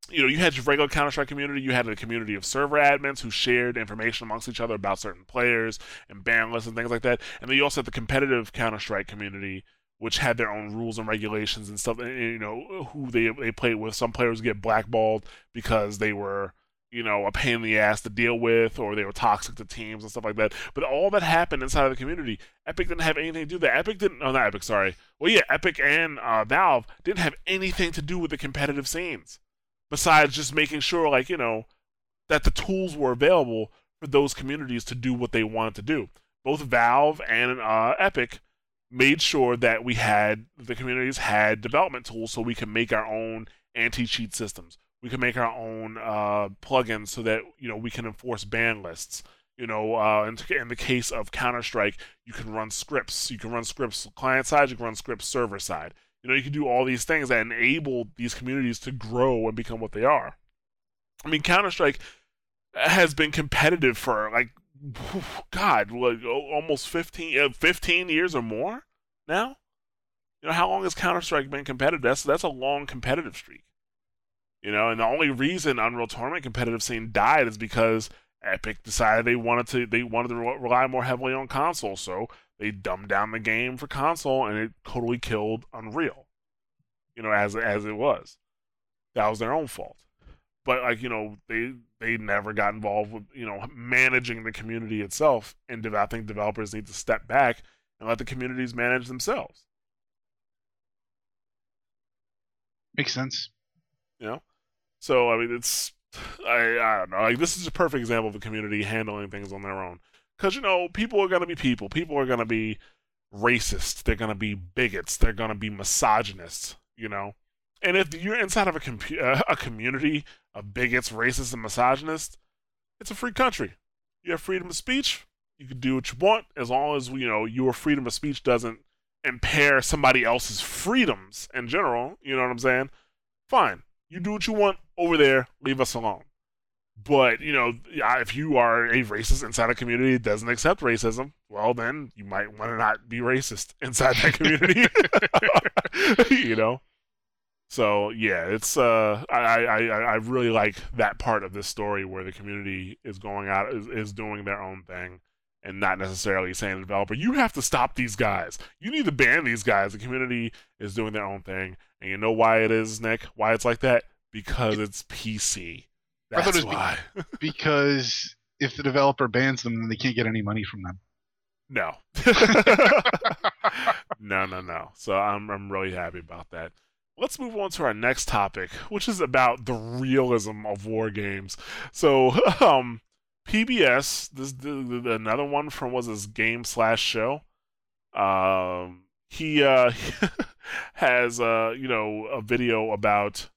you know, you had your regular Counter Strike community, you had a community of server admins who shared information amongst each other about certain players and ban lists and things like that. And then you also had the competitive Counter Strike community, which had their own rules and regulations and stuff. And, you know, who they, they played with. Some players get blackballed because they were you know, a pain in the ass to deal with, or they were toxic to teams and stuff like that. But all that happened inside of the community. Epic didn't have anything to do with that. Epic didn't. Oh, not Epic. Sorry. Well, yeah, Epic and uh, Valve didn't have anything to do with the competitive scenes, besides just making sure, like you know, that the tools were available for those communities to do what they wanted to do. Both Valve and uh, Epic made sure that we had the communities had development tools so we could make our own anti-cheat systems we can make our own uh, plugins so that you know we can enforce ban lists. You know, uh, in, in the case of Counter Strike, you can run scripts. You can run scripts client side. You can run scripts server side. You know, you can do all these things that enable these communities to grow and become what they are. I mean, Counter Strike has been competitive for like, God, like almost 15, 15 years or more now. You know, how long has Counter Strike been competitive? That's that's a long competitive streak. You know, and the only reason Unreal Tournament competitive scene died is because Epic decided they wanted to they wanted to rely more heavily on console, so they dumbed down the game for console, and it totally killed Unreal. You know, as as it was, that was their own fault. But like you know, they they never got involved with you know managing the community itself, and I think developers need to step back and let the communities manage themselves. Makes sense. You know, so I mean, it's I I don't know. Like this is a perfect example of a community handling things on their own. Because you know, people are gonna be people. People are gonna be racist. They're gonna be bigots. They're gonna be misogynists. You know, and if you're inside of a uh, a community of bigots, racists, and misogynists, it's a free country. You have freedom of speech. You can do what you want as long as you know your freedom of speech doesn't impair somebody else's freedoms in general. You know what I'm saying? Fine. You do what you want over there. Leave us alone. But you know, if you are a racist inside a community that doesn't accept racism, well, then you might want to not be racist inside that community. you know. So yeah, it's uh, I, I I really like that part of this story where the community is going out is, is doing their own thing and not necessarily saying to the developer, you have to stop these guys. You need to ban these guys. The community is doing their own thing. And you know why it is, Nick? Why it's like that? Because it's PC. That's I thought it was why. because if the developer bans them, then they can't get any money from them. No. no, no, no. So I'm I'm really happy about that. Let's move on to our next topic, which is about the realism of war games. So, um, PBS, this the, the, another one from was this game slash show. Um, he uh has uh you know a video about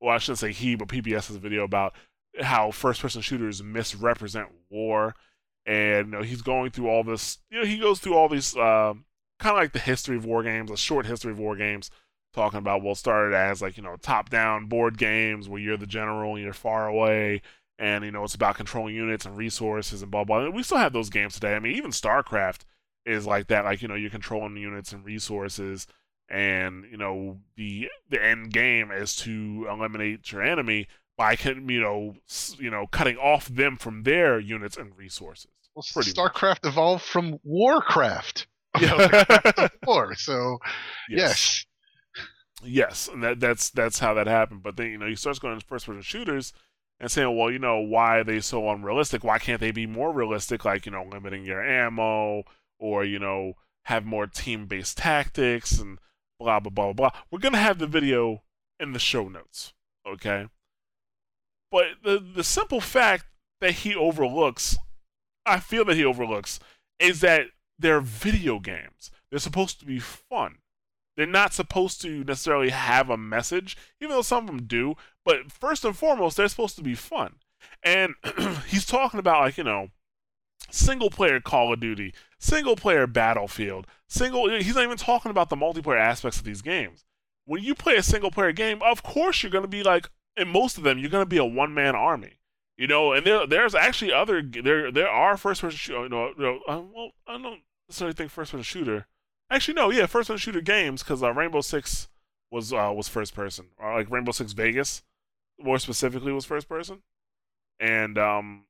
well I shouldn't say he but PBS has a video about how first person shooters misrepresent war and you know, he's going through all this you know he goes through all these uh, kind of like the history of war games a short history of war games talking about well started as like you know top down board games where you're the general and you're far away and you know it's about controlling units and resources and blah blah. And we still have those games today. I mean, even StarCraft is like that. Like you know, you're controlling units and resources, and you know the the end game is to eliminate your enemy by you know you know cutting off them from their units and resources. Well, StarCraft much. evolved from Warcraft. Yeah. war. So yes. yes. Yes, and that, that's that's how that happened. But then you know you start going into first person shooters, and saying, well, you know, why are they so unrealistic? Why can't they be more realistic, like, you know, limiting your ammo or, you know, have more team based tactics and blah, blah, blah, blah. We're to have the video in the show notes, okay? But the, the simple fact that he overlooks, I feel that he overlooks, is that they're video games. They're supposed to be fun. They're not supposed to necessarily have a message, even though some of them do. But first and foremost, they're supposed to be fun. And he's talking about, like, you know, single player Call of Duty, single player Battlefield, single. He's not even talking about the multiplayer aspects of these games. When you play a single player game, of course you're going to be like, in most of them, you're going to be a one man army. You know, and there there's actually other there there are first person you know, you know uh, well I don't necessarily think first person shooter Actually, no, yeah, first person shooter games because uh, Rainbow Six was uh, was first person, or like Rainbow Six Vegas, more specifically, was first person, and um,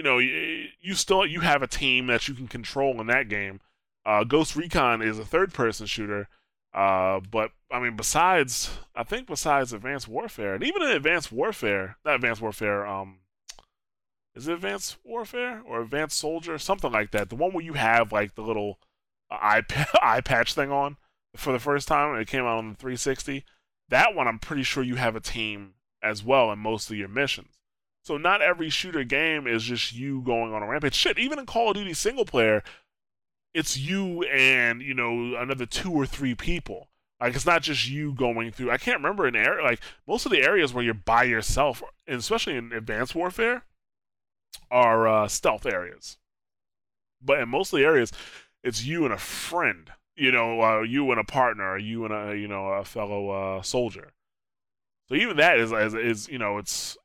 you know, you, still you have a team that you can control in that game. Uh, Ghost Recon is a third person shooter, uh, but I mean, besides, I think besides Advanced Warfare, and even in Advanced Warfare, not Advanced Warfare, um, is it Advanced Warfare or Advanced Soldier, something like that? The one where you have like the little eye eye patch thing on for the first time. It came out on the 360. That one, I'm pretty sure you have a team as well in most of your missions. So not every shooter game is just you going on a rampage. Shit, even in Call of Duty single player, it's you and you know another two or three people. Like it's not just you going through. I can't remember an area like most of the areas where you're by yourself, especially in Advanced Warfare, are uh, stealth areas. But in most of the areas, it's you and a friend, you know, uh, you and a partner, you and a you know a fellow uh, soldier. So even that is, is is you know it's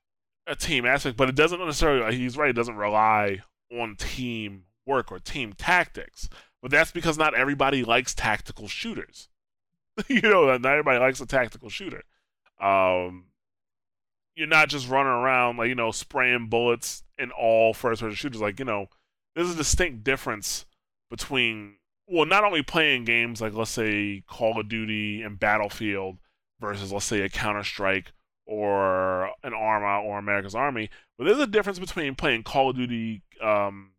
a team aspect, but it doesn't necessarily. He's right; it doesn't rely on team work or team tactics. But that's because not everybody likes tactical shooters. you know, not everybody likes a tactical shooter. Um, you're not just running around like you know spraying bullets in all first-person shooters. Like you know, there's a distinct difference between well, not only playing games like let's say Call of Duty and Battlefield versus let's say a Counter Strike or an Arma or America's Army, but there's a difference between playing Call of Duty um,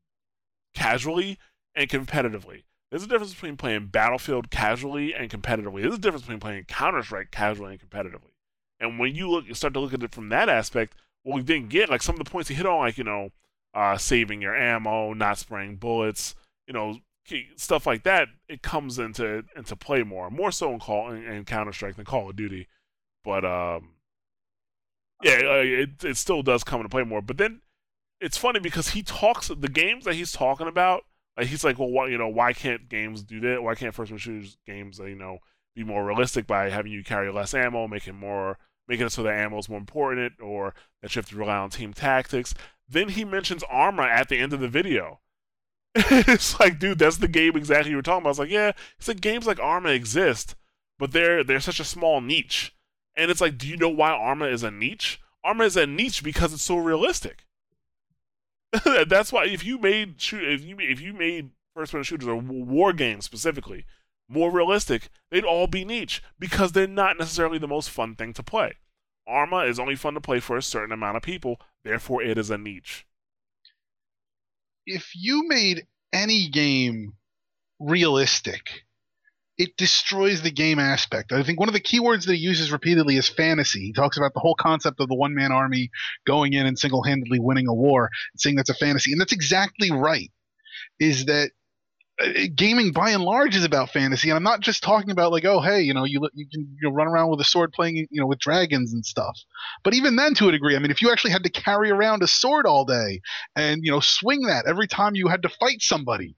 casually and competitively. There's a difference between playing Battlefield casually and competitively. There's a difference between playing Counter Strike casually and competitively. And when you look, you start to look at it from that aspect, what we didn't get, like some of the points he hit on, like you know, uh, saving your ammo, not spraying bullets, you know, stuff like that, it comes into into play more, more so in Call in, in Counter Strike than Call of Duty. But um, yeah, it it still does come into play more. But then it's funny because he talks the games that he's talking about. Like he's like, well, why, you know, why can't games do that? Why can't first-person shooters games, you know, be more realistic by having you carry less ammo, making more, making it so that ammo is more important, or that you have to rely on team tactics. Then he mentions Arma at the end of the video. it's like, dude, that's the game exactly you were talking about. I was like, yeah, it's like games like Arma exist, but they're they're such a small niche. And it's like, do you know why Arma is a niche? Arma is a niche because it's so realistic. that's why if you made shoot if you if you made first person shooters or war games specifically more realistic, they'd all be niche because they're not necessarily the most fun thing to play. Arma is only fun to play for a certain amount of people, therefore it is a niche. If you made any game realistic, it destroys the game aspect. I think one of the keywords that he uses repeatedly is fantasy. He talks about the whole concept of the one man army going in and single handedly winning a war, saying that's a fantasy. And that's exactly right. Is that uh, gaming by and large is about fantasy, and I'm not just talking about like, oh, hey, you know, you you can you know, run around with a sword playing, you know, with dragons and stuff. But even then, to a degree, I mean, if you actually had to carry around a sword all day and you know swing that every time you had to fight somebody,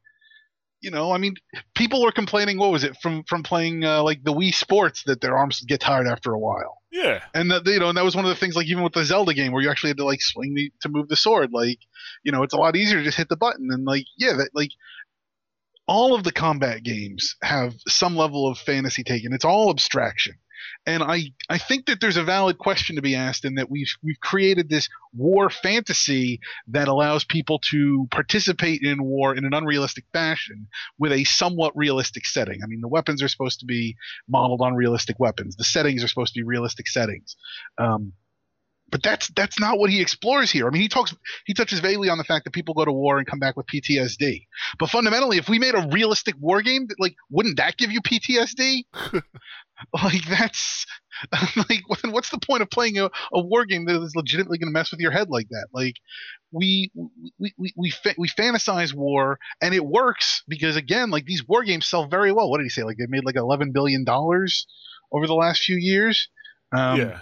you know, I mean, people were complaining. What was it from from playing uh, like the Wii Sports that their arms get tired after a while. Yeah, and that you know, and that was one of the things. Like even with the Zelda game, where you actually had to like swing the, to move the sword. Like, you know, it's a lot easier to just hit the button. And like, yeah, that like all of the combat games have some level of fantasy taken. It's all abstraction and I I think that there's a valid question to be asked in that we've we've created this war fantasy that allows people to participate in war in an unrealistic fashion with a somewhat realistic setting. I mean, the weapons are supposed to be modeled on realistic weapons. The settings are supposed to be realistic settings. Um, but that's that's not what he explores here. I mean, he talks he touches vaguely on the fact that people go to war and come back with PTSD. But fundamentally, if we made a realistic war game, like wouldn't that give you PTSD? like that's like what's the point of playing a, a war game that is legitimately going to mess with your head like that? Like we we we we, fa- we fantasize war and it works because again, like these war games sell very well. What did he say? Like they made like 11 billion dollars over the last few years. Um, yeah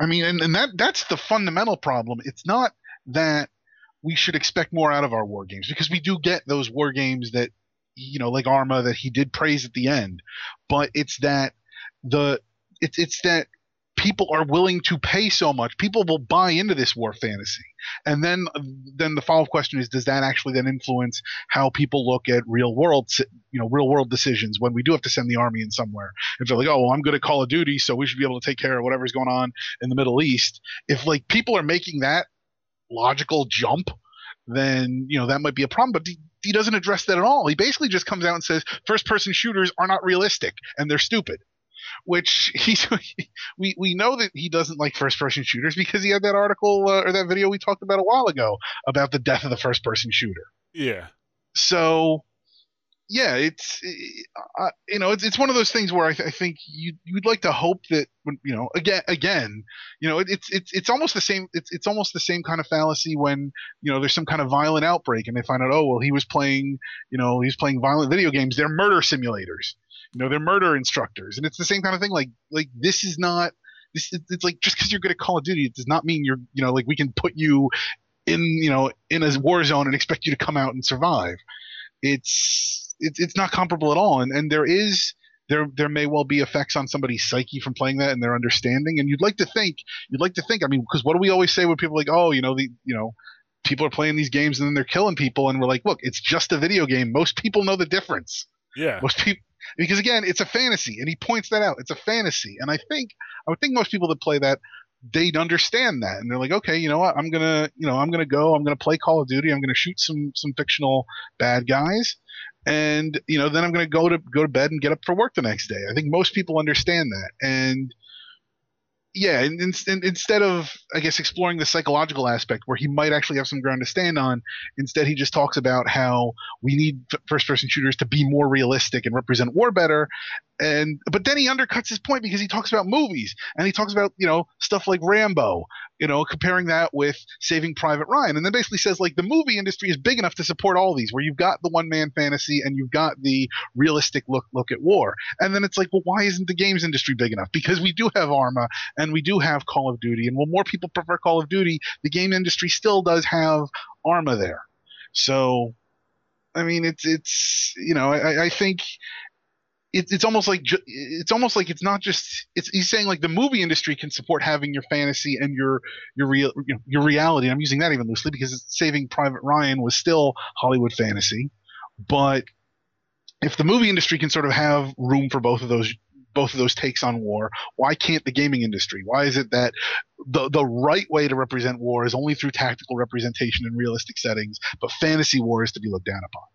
I mean, and, and that that's the fundamental problem. It's not that we should expect more out of our war games because we do get those war games that you know, like Arma that he did praise at the end, but it's that the it's it's that people are willing to pay so much. People will buy into this war fantasy, and then then the follow up question is: Does that actually then influence how people look at real world, you know, real world decisions when we do have to send the army in somewhere? If they're like, oh, well, I'm good at Call of Duty, so we should be able to take care of whatever's going on in the Middle East. If like people are making that logical jump, then you know that might be a problem. But he, he doesn't address that at all. He basically just comes out and says first person shooters are not realistic and they're stupid which he's we we know that he doesn't like first person shooters because he had that article uh, or that video we talked about a while ago about the death of the first person shooter. Yeah. So yeah, it's uh, you know it's it's one of those things where I, th- I think you you'd like to hope that when you know again again you know it, it's it's it's almost the same it's it's almost the same kind of fallacy when you know there's some kind of violent outbreak and they find out oh well he was playing you know he's playing violent video games they're murder simulators you know they're murder instructors. And it's the same kind of thing like like this is not this it's like just because you're good at call of duty it does not mean you're you know like we can put you in you know in a war zone and expect you to come out and survive. It's it's, it's not comparable at all. And and there is there there may well be effects on somebody's psyche from playing that and their understanding. And you'd like to think you'd like to think i mean because what do we always say when people are like oh you know the you know people are playing these games and then they're killing people. And we're like look it's just a video game. Most people know the difference. Yeah. Most people because again, it's a fantasy, and he points that out. It's a fantasy, and I think I would think most people that play that they'd understand that, and they're like, okay, you know what? I'm gonna, you know, I'm gonna go. I'm gonna play Call of Duty. I'm gonna shoot some some fictional bad guys, and you know, then I'm gonna go to go to bed and get up for work the next day. I think most people understand that, and yeah, and, instead of I guess exploring the psychological aspect where he might actually have some ground to stand on, instead he just talks about how we need first-person shooters to be more realistic and represent war better, and but then he undercuts his point because he talks about movies and he talks about you know stuff like rambo you know comparing that with saving private ryan. And then basically says like the movie industry is big enough to support all these where you've got the one man fantasy and you've got the realistic look look at war. And then it's like well why isn't the games industry big enough? Because we do have arma and we do have call of duty. And while more people prefer call of duty the game industry still does have arma there. So I mean, it's it's you know, I, I think it's it's almost like ju- it's almost like it's not just it's he's saying like the movie industry can support having your fantasy and your your real your reality. I'm using that even loosely because Saving Private Ryan was still Hollywood fantasy, but if the movie industry can sort of have room for both of those both of those takes on war, why can't the gaming industry? Why is it that the the right way to represent war is only through tactical representation in realistic settings, but fantasy war is to be looked down upon?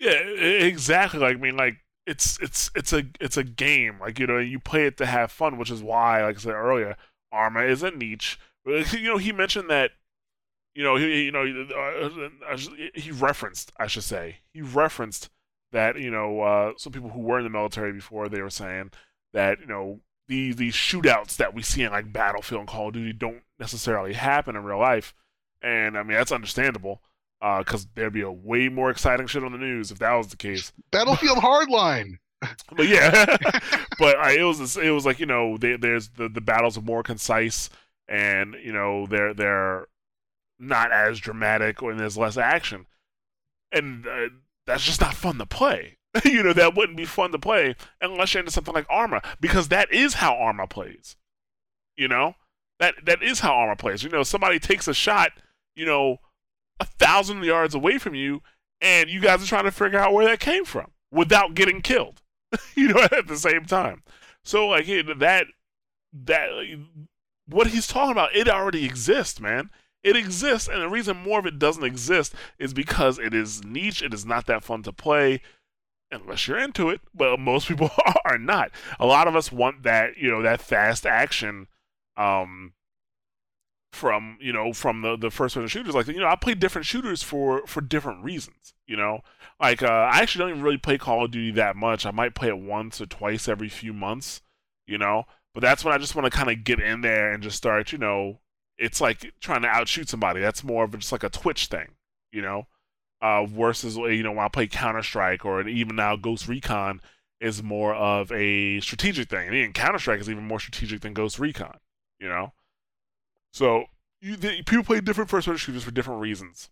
Yeah, exactly. Like I mean, like it's it's it's a it's a game. Like you know, you play it to have fun, which is why, like I said earlier, Arma is a niche. You know, he mentioned that. You know, he you know uh, uh, he referenced, I should say, he referenced that you know uh, some people who were in the military before they were saying that you know these these shootouts that we see in like Battlefield and Call of Duty don't necessarily happen in real life, and I mean that's understandable because uh, there'd be a way more exciting shit on the news if that was the case. Battlefield Hardline. but yeah, but I, it was it was like you know they, there's the the battles are more concise and you know they're they're not as dramatic and there's less action, and uh, that's just not fun to play. you know that wouldn't be fun to play unless you're into something like Arma because that is how Arma plays. You know that that is how Arma plays. You know somebody takes a shot. You know a thousand yards away from you, and you guys are trying to figure out where that came from without getting killed. you know, at the same time. So like that that what he's talking about, it already exists, man. It exists, and the reason more of it doesn't exist is because it is niche. It is not that fun to play unless you're into it. Well, most people are not. A lot of us want that, you know, that fast action um, from you know from the the first person shooters. Like you know i play different shooters for for different reasons you know? Like uh, i actually don't even really play call of duty that much. I might play it once or twice every few months you know? But that's when i just want to kind of get in there and just start you know it's like trying to outshoot somebody. That's more of just like a twitch thing you know? Uh versus you know when i play counter-strike or even now ghost recon is more of a strategic thing. And even counter-strike is even more strategic than ghost recon you know so you, the, people play different first-person shooters for different reasons.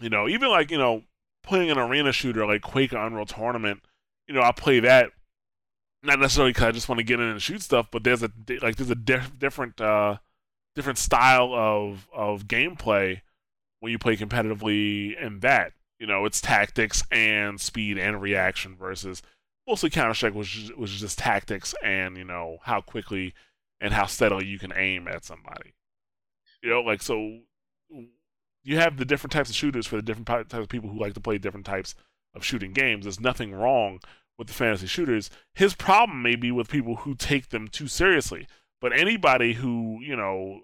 You know, even like you know playing an arena shooter like Quake or Unreal Tournament. You know, I play that not necessarily because I just want to get in and shoot stuff, but there's a like there's a diff- different uh, different style of of gameplay when you play competitively in that. You know, it's tactics and speed and reaction versus mostly Counter Strike, which was just tactics and you know how quickly and how steadily you can aim at somebody. You know, like so you have the different types of shooters for the different types of people who like to play different types of shooting games. There's nothing wrong with the fantasy shooters. His problem may be with people who take them too seriously. But anybody who, you know,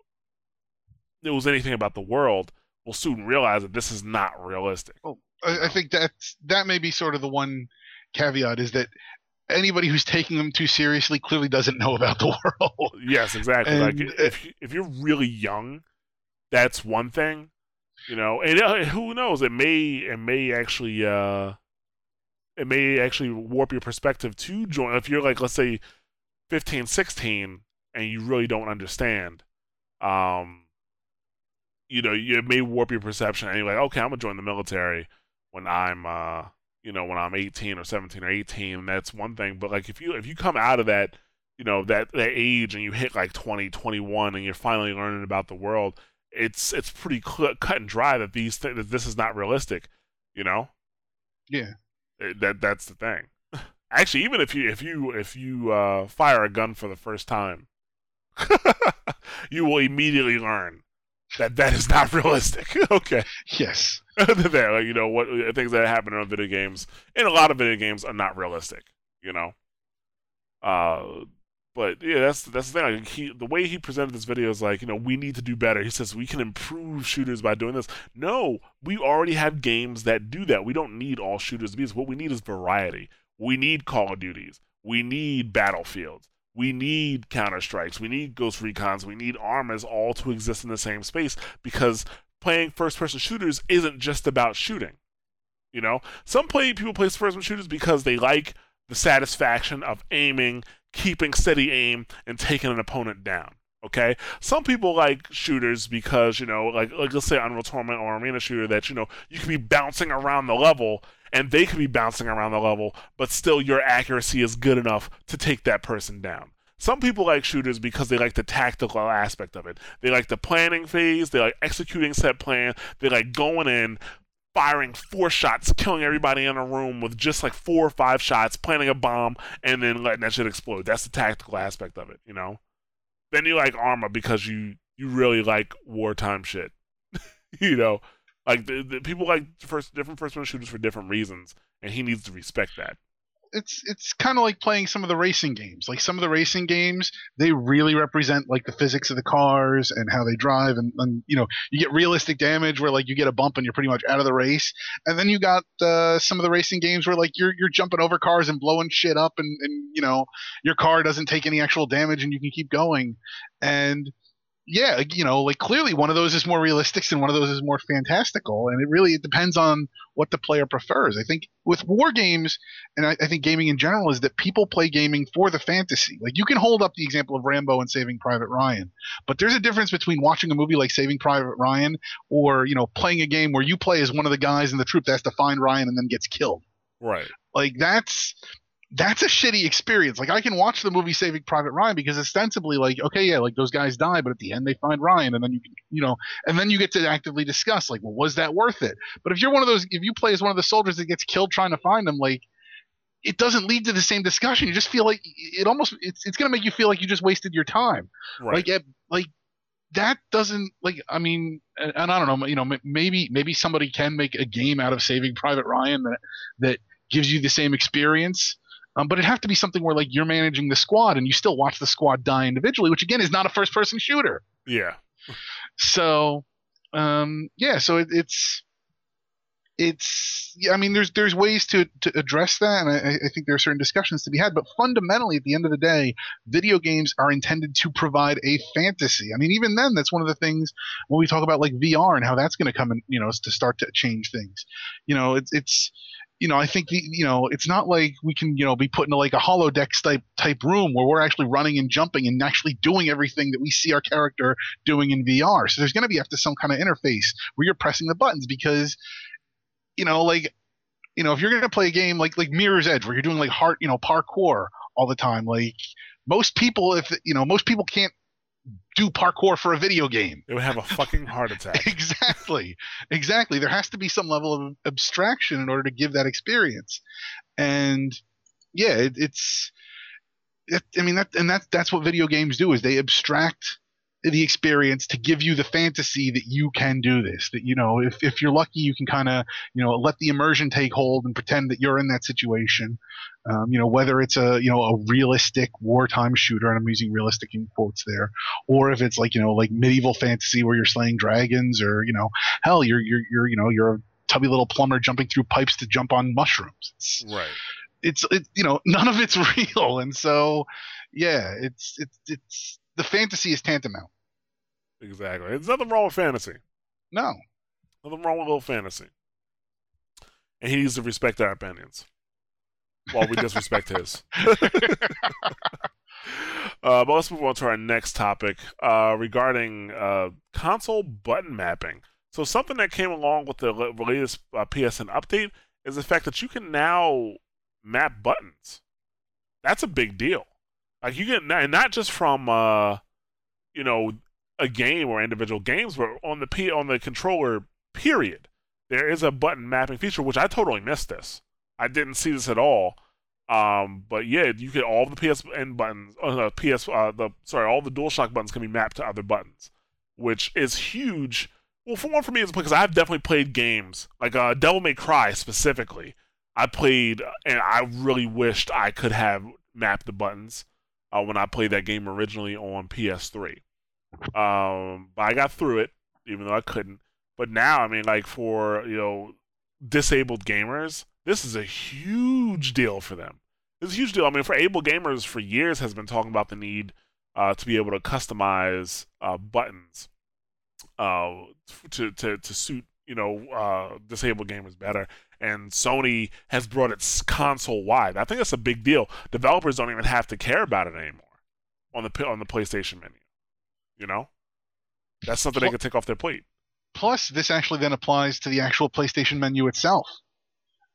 knows anything about the world will soon realize that this is not realistic. Well, I, I think that's that may be sort of the one caveat is that anybody who's taking them too seriously clearly doesn't know about the world. Yes, exactly. And, like if if you're really young, that's one thing, you know. And uh, who knows? It may it may actually uh, it may actually warp your perspective to join. If you're like, let's say, 15, 16, and you really don't understand, um, you know, it may warp your perception, and you're like, okay, I'm gonna join the military when I'm uh you know when I'm 18 or 17 or 18 that's one thing but like if you if you come out of that you know that that age and you hit like 20 21 and you're finally learning about the world it's it's pretty cl- cut and dry that these th- that this is not realistic you know? Yeah. It, that that's the thing. Actually even if you if you if you uh, fire a gun for the first time you will immediately learn that that is not realistic. Okay. Yes. There, like, you know what uh, things that happen in video games, and a lot of video games are not realistic. You know, uh, but yeah, that's that's the thing. Like he, the way he presented this video is like, you know, we need to do better. He says we can improve shooters by doing this. No, we already have games that do that. We don't need all shooters to be. this. What we need is variety. We need Call of Duties. We need battlefields. We need Counter Strikes. We need Ghost Recons. We need Armas all to exist in the same space because playing first person shooters isn't just about shooting. You know, some play people play first person shooters because they like the satisfaction of aiming, keeping steady aim, and taking an opponent down. Okay, some people like shooters because you know, like like let's say Unreal Tournament or Arena shooter that you know you can be bouncing around the level and they could be bouncing around the level, but still your accuracy is good enough to take that person down. Some people like shooters because they like the tactical aspect of it. They like the planning phase, they like executing set plan, they like going in, firing four shots, killing everybody in a room with just like four or five shots, planting a bomb, and then letting that shit explode. That's the tactical aspect of it, you know? Then you like Arma because you you really like wartime shit. you know? Like the, the people like first different first person shooters for different reasons, and he needs to respect that. It's it's kind of like playing some of the racing games. Like some of the racing games, they really represent like the physics of the cars and how they drive, and, and you know you get realistic damage where like you get a bump and you're pretty much out of the race. And then you got uh, some of the racing games where like you're you're jumping over cars and blowing shit up, and and you know your car doesn't take any actual damage and you can keep going. And yeah, you know, like clearly one of those is more realistic and one of those is more fantastical, and it really it depends on what the player prefers. I think with war games, and I, I, think gaming in general is that people play gaming for the fantasy. Like you can hold up the example of Rambo and Saving Private Ryan, but there's a difference between watching a movie like Saving Private Ryan or you know playing a game where you play as one of the guys in the troop that has to find Ryan and then gets killed. Right. Like that's that's a shitty experience. Like I can watch the movie Saving Private Ryan because ostensibly, like, okay, yeah, like those guys die, but at the end they find Ryan, and then you can, you know, and then you get to actively discuss, like, well, was that worth it? But if you're one of those, if you play as one of the soldiers that gets killed trying to find them, like, it doesn't lead to the same discussion. You just feel like it almost it's it's gonna make you feel like you just wasted your time. Right. Like, like that doesn't like I mean, and, and I don't know, you know, maybe maybe somebody can make a game out of Saving Private Ryan that that gives you the same experience um, but it'd have to be something where like you're managing the squad and you still watch the squad die individually, which again is not a first person shooter. Yeah. So, um, yeah, so it, it's it's yeah, I mean there's there's ways to to address that, and I, I think there are certain discussions to be had. But fundamentally, at the end of the day, video games are intended to provide a fantasy. I mean, even then, that's one of the things when we talk about like VR and how that's going to come and you know, to start to change things. You know, it's it's you know, I think the, you know, it's not like we can, you know, be put into like a holodeck type type room where we're actually running and jumping and actually doing everything that we see our character doing in VR. So there's going to be after some kind of interface where you're pressing the buttons because, you know, like, you know, if you're going to play a game like like Mirror's Edge where you're doing like heart, you know, parkour all the time, like most people, if you know, most people can't do parkour for a video game. It would have a fucking heart attack. exactly. Exactly. There has to be some level of abstraction in order to give that experience. And yeah, it, it's it, I mean that and that's that's what video games do is they abstract the experience to give you the fantasy that you can do this that you know if, if you're lucky you can kind of you know let the immersion take hold and pretend that you're in that situation. Um, you know whether it's a you know a realistic wartime shooter and i'm using realistic in quotes there or if it's like you know like medieval fantasy where you're slaying dragons or you know hell you're you're, you're you know you're a tubby little plumber jumping through pipes to jump on mushrooms. It's, right. it's it, you know none of it's real. And so yeah it's it's it's the fantasy is tantamount. Exactly. There's nothing wrong with fantasy. No. Nothing wrong with a little fantasy. And he needs to respect our opinions while we disrespect his. Uh, but let's move on to our next topic uh, regarding uh, console button mapping. So, something that came along with the latest uh, PSN update is the fact that you can now map buttons. That's a big deal. Like you get and not just from uh, you know a game or individual games, but on the P on the controller. Period. There is a button mapping feature, which I totally missed. This I didn't see this at all. Um, but yeah, you get all the PSN buttons, uh, PS, uh, the sorry, all the DualShock buttons can be mapped to other buttons, which is huge. Well, for one, for me, it's because I've definitely played games like uh, Devil May Cry specifically. I played, and I really wished I could have mapped the buttons uh, when I played that game originally on PS3. Um, but I got through it, even though I couldn't. But now, I mean, like for you know disabled gamers, this is a huge deal for them. it's a huge deal. I mean, for AbleGamers, for years has been talking about the need uh, to be able to customize uh, buttons uh, to to to suit you know uh, disabled gamers better. And Sony has brought its console wide. I think that's a big deal. Developers don't even have to care about it anymore on the on the PlayStation menu. You know, that's something they can take off their plate. Plus, this actually then applies to the actual PlayStation menu itself.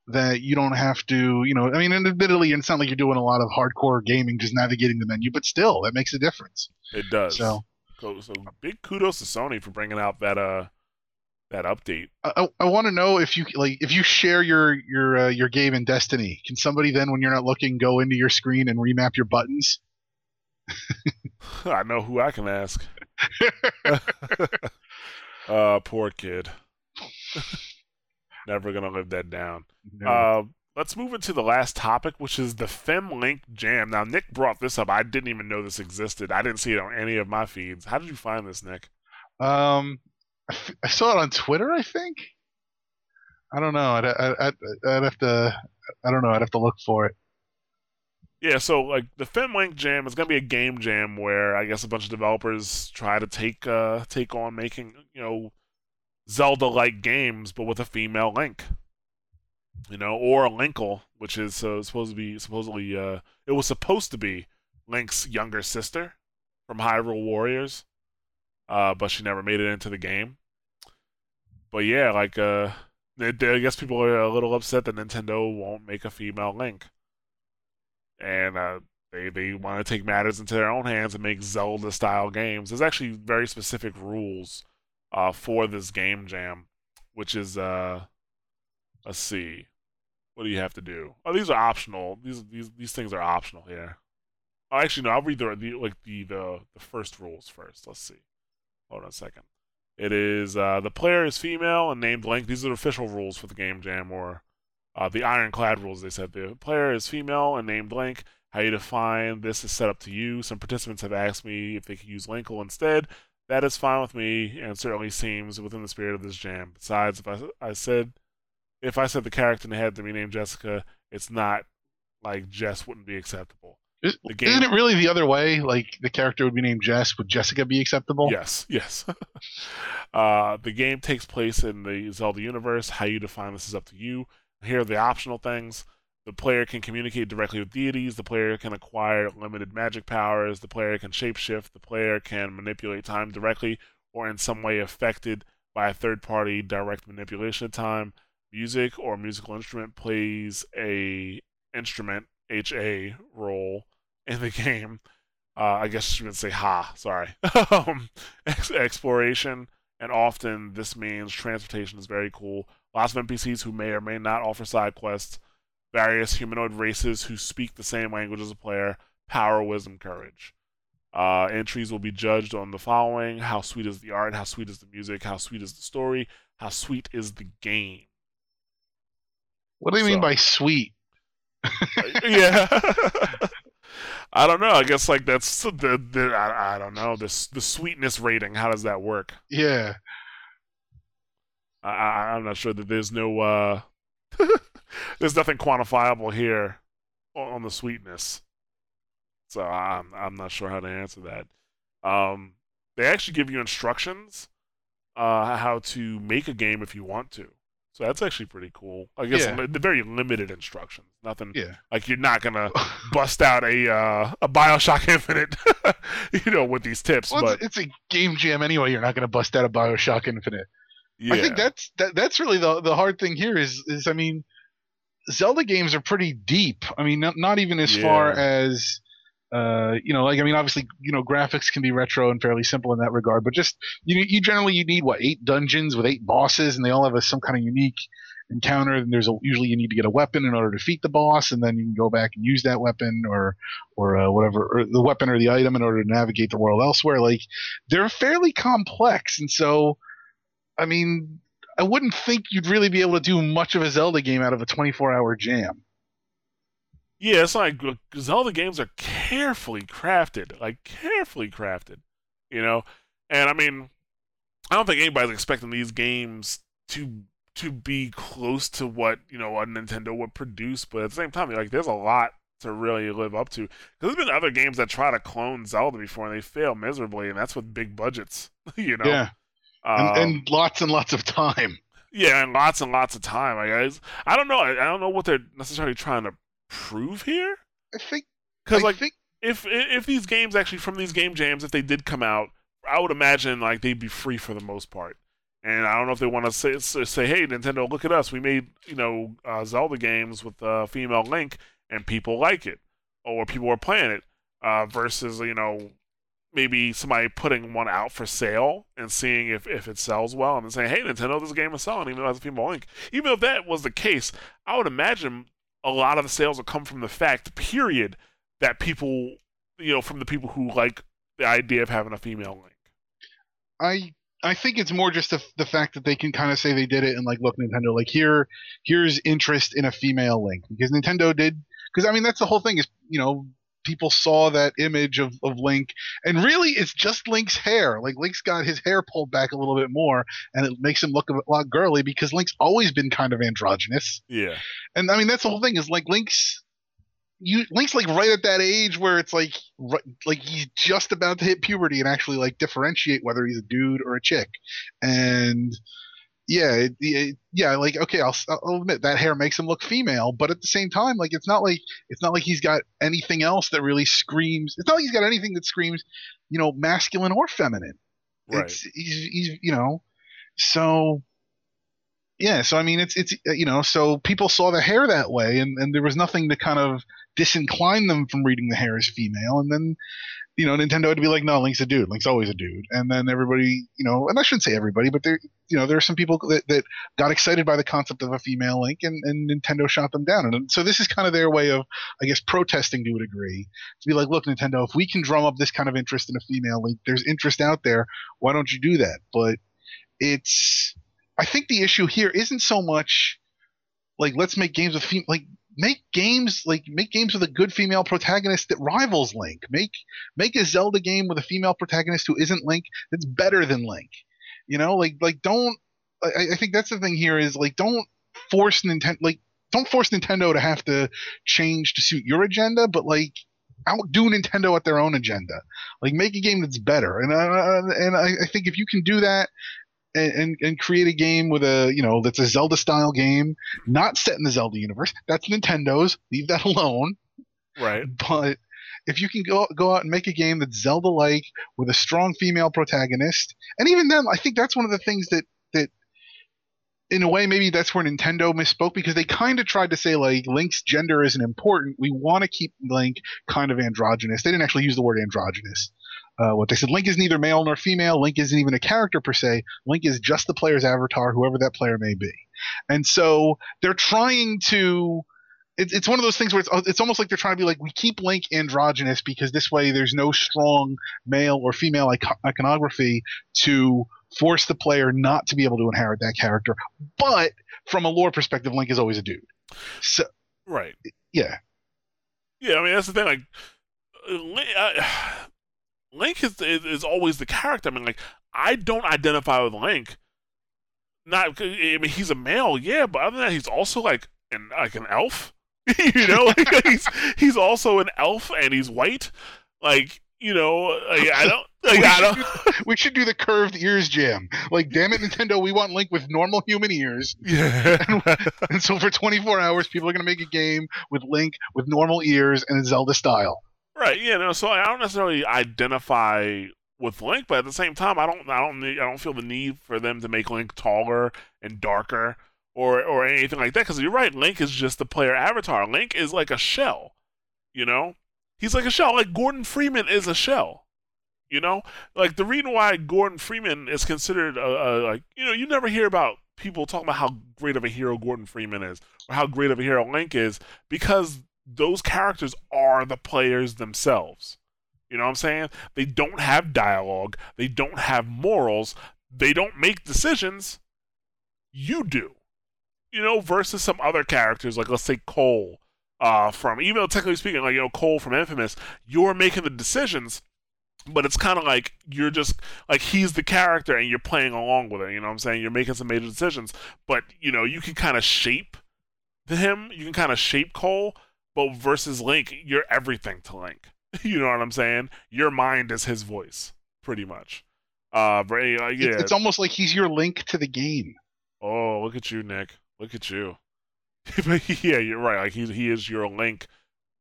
That you don't have to, you know, I mean, and admittedly, it's not like you're doing a lot of hardcore gaming just navigating the menu, but still, that makes a difference. It does. So, so, so big kudos to Sony for bringing out that uh that update. I, I want to know if you like if you share your your uh, your game in Destiny, can somebody then, when you're not looking, go into your screen and remap your buttons? I know who I can ask. uh, poor kid. Never gonna live that down. No. Uh, let's move into the last topic, which is the FemLink Jam. Now, Nick brought this up. I didn't even know this existed. I didn't see it on any of my feeds. How did you find this, Nick? Um, I, f- I saw it on Twitter. I think. I don't know. I'd, I'd, I'd, I'd have to. I don't know. I'd have to look for it. Yeah, so like the FemLink Jam is gonna be a game jam where I guess a bunch of developers try to take uh take on making you know Zelda-like games, but with a female Link. You know, or a Linkle, which is uh, supposed to be supposedly uh it was supposed to be Link's younger sister from Hyrule Warriors, uh, but she never made it into the game. But yeah, like uh, I guess people are a little upset that Nintendo won't make a female Link and uh, they they want to take matters into their own hands and make Zelda style games. There's actually very specific rules uh, for this game jam, which is uh, see, what do you have to do? Oh, these are optional. These these these things are optional here. Oh, actually, no. I'll read the, the like the, the the first rules first. Let's see. Hold on a second. It is uh, the player is female and named Link. These are the official rules for the game jam, or uh, the ironclad rules, they said the player is female and named Link. How you define this is set up to you. Some participants have asked me if they could use Linkle instead. That is fine with me, and certainly seems within the spirit of this jam. Besides, if I, I said if I said the character had to be named Jessica, it's not like Jess wouldn't be acceptable. Is, The game- Isn't it really the other way? Like the character would be named Jess. Would Jessica be acceptable? Yes, yes. uh, the game takes place in the Zelda universe. How you define this is up to you. Here are the optional things. The player can communicate directly with deities. The player can acquire limited magic powers. The player can shapeshift. The player can manipulate time directly or in some way affected by a third party direct manipulation of time. Music or musical instrument plays a instrument HA role in the game. Uh, I guess you would say ha, sorry. um, ex- exploration, and often this means transportation is very cool. Lots of NPCs who may or may not offer side quests. Various humanoid races who speak the same language as a player. Power, wisdom, courage. Uh, entries will be judged on the following: how sweet is the art, how sweet is the music, how sweet is the story, how sweet is the game. What do you mean by sweet? yeah. I don't know. I guess like that's the, the I, I don't know this the sweetness rating. How does that work? Yeah. I, I'm not sure that there's no uh there's nothing quantifiable here on, the sweetness. So I'm I'm not sure how to answer that. Um, they actually give you instructions uh how to make a game if you want to. So that's actually pretty cool. I guess Yeah. li- the very limited instructions. Nothing Yeah. like you're not gonna bust out a uh, a Bioshock Infinite, you know, with these tips. Well, but it's, it's a game jam anyway. You're not to bust out a Bioshock Infinite. Yeah, I think that's that, that's really the the hard thing here is is I mean, Zelda games are pretty deep. I mean, not, not even as far as uh, you know, like I mean, obviously, you know, graphics can be retro and fairly simple in that regard, but just you you generally you need what eight dungeons with eight bosses, and they all have a, some kind of unique encounter. And there's a, usually you need to get a weapon in order to defeat the boss, and then you can go back and use that weapon or or uh, whatever, or the weapon or the item in order to navigate the world elsewhere. Like they're fairly complex, and so I mean, I wouldn't think you'd really be able to do much of a Zelda game out of a 24 hour jam. yeah, it's like Zelda games are carefully crafted, like carefully crafted, you know. And I mean, I don't think anybody's expecting these games to to be close to what you know a Nintendo would produce, but at the same time, like there's a lot to really live up to. Because there's been other games that try to clone Zelda before and they fail miserably, and that's with big budgets, you know. Yeah, Um, and, and lots and lots of time. yeah, and lots and lots of time. I guess I don't know. I, I don't know what they're necessarily trying to prove here. I think. Because like think if if these games actually from these game jams, if they did come out, I would imagine like they'd be free for the most part. And I don't know if they want to say say, hey Nintendo, look at us, we made you know uh, Zelda games with uh, female Link, and people like it, or people are playing it, uh, versus you know maybe somebody putting one out for sale and seeing if, if it sells well, and then saying, hey Nintendo, this game is selling, even though it has a female Link. Even if that was the case, I would imagine a lot of the sales will come from the fact, period, that people, you know, from the people who like the idea of having a female Link. I I think it's more just the, the fact that they can kind of say they did it and like, look, Nintendo, like here here's interest in a female Link because Nintendo did because I mean that's the whole thing is you know people saw that image of, of Link. And really it's just Link's hair. Like Link's got his hair pulled back a little bit more and it makes him look a lot girly because Link's always been kind of androgynous. Yeah. and I mean that's the whole thing is like Link's you Link's like right at that age where it's like right, like he's just about to hit puberty and actually like differentiate whether he's a dude or a chick, and yeah, it, it, yeah, like okay, I'll, I'll admit that hair makes him look female, but at the same time, like it's not like it's not like he's got anything else that really screams. It's not like he's got anything that screams, you know, masculine or feminine. Right. It's he's, he's you know, so yeah, so I mean, it's it's uh, you know, so people saw the hair that way, and and there was nothing to kind of disincline them from reading the hair as female, and then you know, Nintendo to be like, no, Link's a dude. Link's always a dude, and then everybody, you know, and I shouldn't say everybody, but there, you know, there are some people that, that got excited by the concept of a female Link, and, and Nintendo shot them down, and so this is kind of their way of, I guess, protesting to a degree, to be like, look, Nintendo, if we can drum up this kind of interest in a female Link, there's interest out there, why don't you do that? But it's I think the issue here isn't so much like let's make games with fem- like make games like make games with a good female protagonist that rivals Link. Make make a Zelda game with a female protagonist who isn't Link that's better than Link. You know, like like don't I, I think that's the thing here is like don't force Nintendo like don't force Nintendo to have to change to suit your agenda, but like outdo Nintendo at their own agenda. Like make a game that's better, and uh, and I, I think if you can do that and, and, and create a game with a you know that's a Zelda style game, not set in the Zelda universe. That's Nintendo's. Leave that alone. Right. But if you can go go out and make a game that's Zelda like with a strong female protagonist, and even then, I think that's one of the things that that in a way maybe that's where Nintendo misspoke because they kind of tried to say like Link's gender isn't important. We want to keep Link kind of androgynous. They didn't actually use the word androgynous. Uh, what they said, Link is neither male nor female. Link isn't even a character per se. Link is just the player's avatar, whoever that player may be. And so they're trying to. It's it's one of those things where it's it's almost like they're trying to be like we keep Link androgynous because this way there's no strong male or female ico- iconography to force the player not to be able to inherit that character. But from a lore perspective, Link is always a dude. So Right. yeah, Yeah, I mean that's the thing. Like, uh, Link, is, is is always the character. I mean, like I don't identify with Link. Not, I mean, he's a male, yeah, but other than that, he's also like an like an elf. you know, like, he's he's also an elf and he's white. Like, you know, like, I don't, like, we, I should don't. do, we should do the curved ears jam. Like, damn it, Nintendo, we want Link with normal human ears. Yeah. And so for 24 hours, people are going to make a game with Link with normal ears and Zelda style. Right. Yeah. No. So I don't necessarily identify with Link, but at the same time, I don't. I don't. Need, I don't feel the need for them to make Link taller and darker or or anything like that. Because you're right. Link is just the player avatar. Link is like a shell. You know, he's like a shell. Like Gordon Freeman is a shell. You know, like the reason why Gordon Freeman is considered a, a like you know you never hear about people talking about how great of a hero Gordon Freeman is or how great of a hero Link is because those characters are the players themselves. You know what I'm saying? They don't have dialogue, they don't have morals, they don't make decisions. You do. You know, versus some other characters, like let's say Cole, uh, from even though technically speaking, like you know, Cole from Infamous, you're making the decisions, but it's kind of like you're just like he's the character and you're playing along with it. You know what I'm saying? You're making some major decisions, but you know, you can kind of shape him, you can kind of shape Cole, But versus Link, you're everything to Link. you know what I'm saying? Your mind is his voice, pretty much. Uh, but, uh yeah. It's, it's almost like he's your link to the game. Oh, look at you, Nick. Look at you. yeah, you're right. Like he he is your link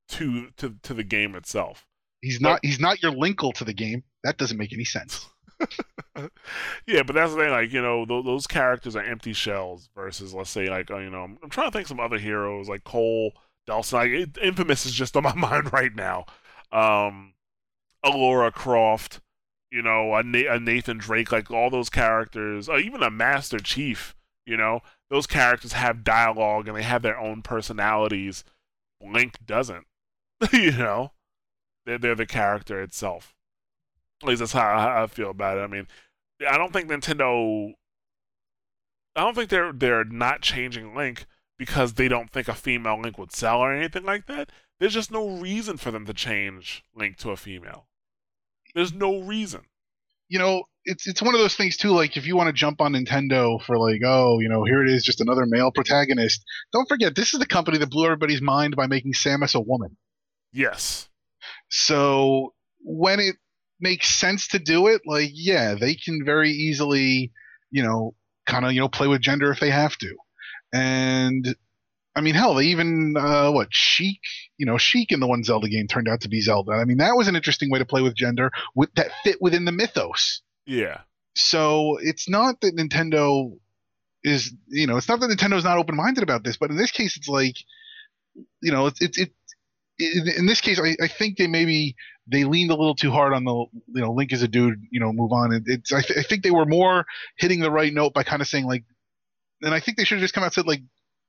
to to to the game itself. He's not but, he's not your linkle to the game. That doesn't make any sense. yeah, but that's the thing. Like you know, those, those characters are empty shells versus, let's say, like uh, you know, I'm, I'm trying to think some other heroes like Cole, Dhalsim. Like, Infamous is just on my mind right now. Um, Lara Croft, you know, a, Na- a Nathan Drake, like all those characters, uh, even a Master Chief. You know, those characters have dialogue and they have their own personalities. Link doesn't. you know, they're they're the character itself. At least that's how I feel about it. I mean, I don't think Nintendo. I don't think they're they're not changing Link because they don't think a female Link would sell or anything like that. There's just no reason for them to change Link to a female. There's no reason. You know, it's it's one of those things too. Like if you want to jump on Nintendo for like, oh, you know, here it is, just another male protagonist. Don't forget, this is the company that blew everybody's mind by making Samus a woman. Yes. So when it makes sense to do it, like yeah, they can very easily, you know, kind of you know play with gender if they have to, and I mean hell, they even uh, what Sheik, you know, Sheik in the one Zelda game turned out to be Zelda. I mean that was an interesting way to play with gender with that fit within the mythos. Yeah. So it's not that Nintendo is you know it's not that Nintendo's not open minded about this, but in this case it's like you know it's it's it, in this case, I, I think they maybe they leaned a little too hard on the you know Link is a dude, you know, move on. it's I, th- I think they were more hitting the right note by kind of saying like, and I think they should have just come out and said like,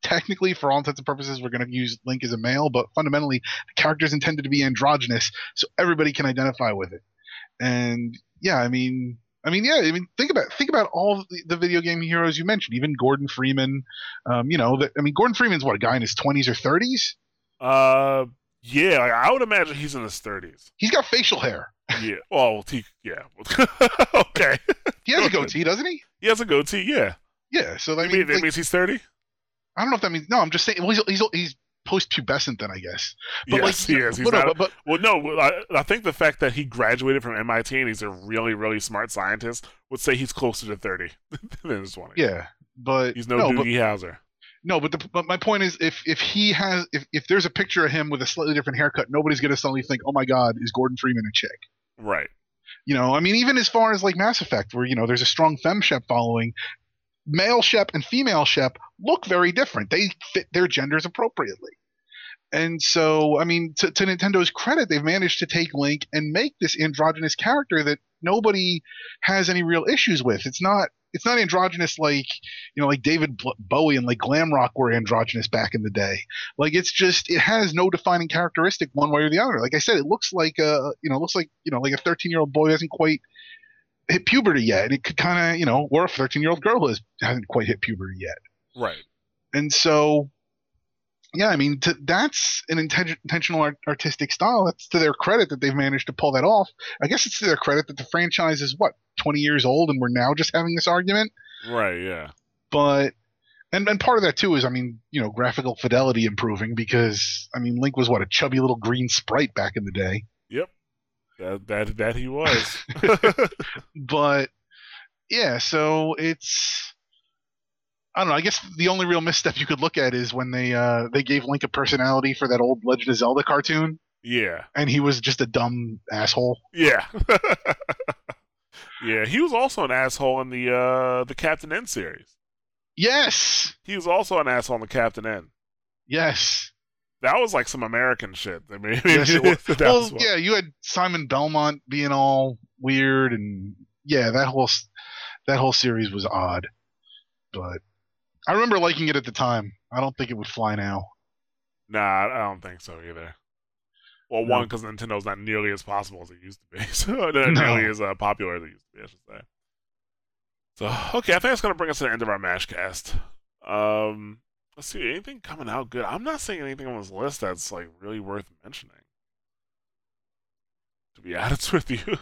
technically for all intents and purposes we're going to use Link as a male, but fundamentally the character is intended to be androgynous, so everybody can identify with it. And yeah, I mean. I mean, yeah. I mean, think about think about all the, the video game heroes you mentioned. Even Gordon Freeman. Um, you know, that I mean, Gordon Freeman's what a guy in his twenties or thirties. Uh, yeah, I would imagine he's in his thirties. He's got facial hair. Yeah. Well, he, yeah. okay. He has a goatee, doesn't he? He has a goatee. Yeah. Yeah. So that, mean, mean, that like, means he's thirty. I don't know if that means. No, I'm just saying. Well, he's he's, he's post-pubescent then, I guess. But yes, like, he is. He's not, but, well, no, I, I, think the fact that he graduated from MIT and he's a really, really smart scientist would say he's closer to 30 than his 20. Yeah, but... He's no, no Doogie Howser. No, but the, but my point is, if if he has, if, if there's a picture of him with a slightly different haircut, nobody's gonna suddenly think, oh my god, is Gordon Freeman a chick? Right. You know, I mean, even as far as like Mass Effect, where you know there's a strong fem shep following, male shep and female shep look very different. They fit their genders appropriately. And so, I mean, to, to, Nintendo's credit, they've managed to take Link and make this androgynous character that nobody has any real issues with. It's not it's not androgynous like you know like David Bowie and like glam rock were androgynous back in the day. Like it's just it has no defining characteristic one way or the other. Like I said, it looks like a you know looks like you know like a 13 year old boy hasn't quite hit puberty yet, and it could kind of you know or a 13 year old girl who has, hasn't quite hit puberty yet. Right. And so yeah, I mean, to, that's an inten- intentional art- artistic style. That's to their credit that they've managed to pull that off. I guess it's to their credit that the franchise is what 20 years old and we're now just having this argument. Right. Yeah. But and and part of that too is, I mean, you know, graphical fidelity improving because I mean, Link was what a chubby little green sprite back in the day. That that that he was. but yeah, so it's I don't know. I guess the only real misstep you could look at is when they uh, they gave Link a personality for that old Legend of Zelda cartoon. Yeah. And he was just a dumb asshole. Yeah. yeah, he was also an asshole in the uh the Captain N series. Yes. He was also an asshole in the Captain N. Yes. That was like some American shit. I mean, yes, well, yeah, you had Simon Belmont being all weird, and yeah, that whole that whole series was odd. But I remember liking it at the time. I don't think it would fly now. Nah, I don't think so either. Well, no. one because Nintendo's not nearly as possible as it used to be, so not no. nearly as uh, popular as it used to be. I should say. So okay, I think that's gonna bring us to the end of our Mashcast. Um, let's see, anything coming out good? I'm not seeing anything on this list that's like really worth mentioning. To be honest with you,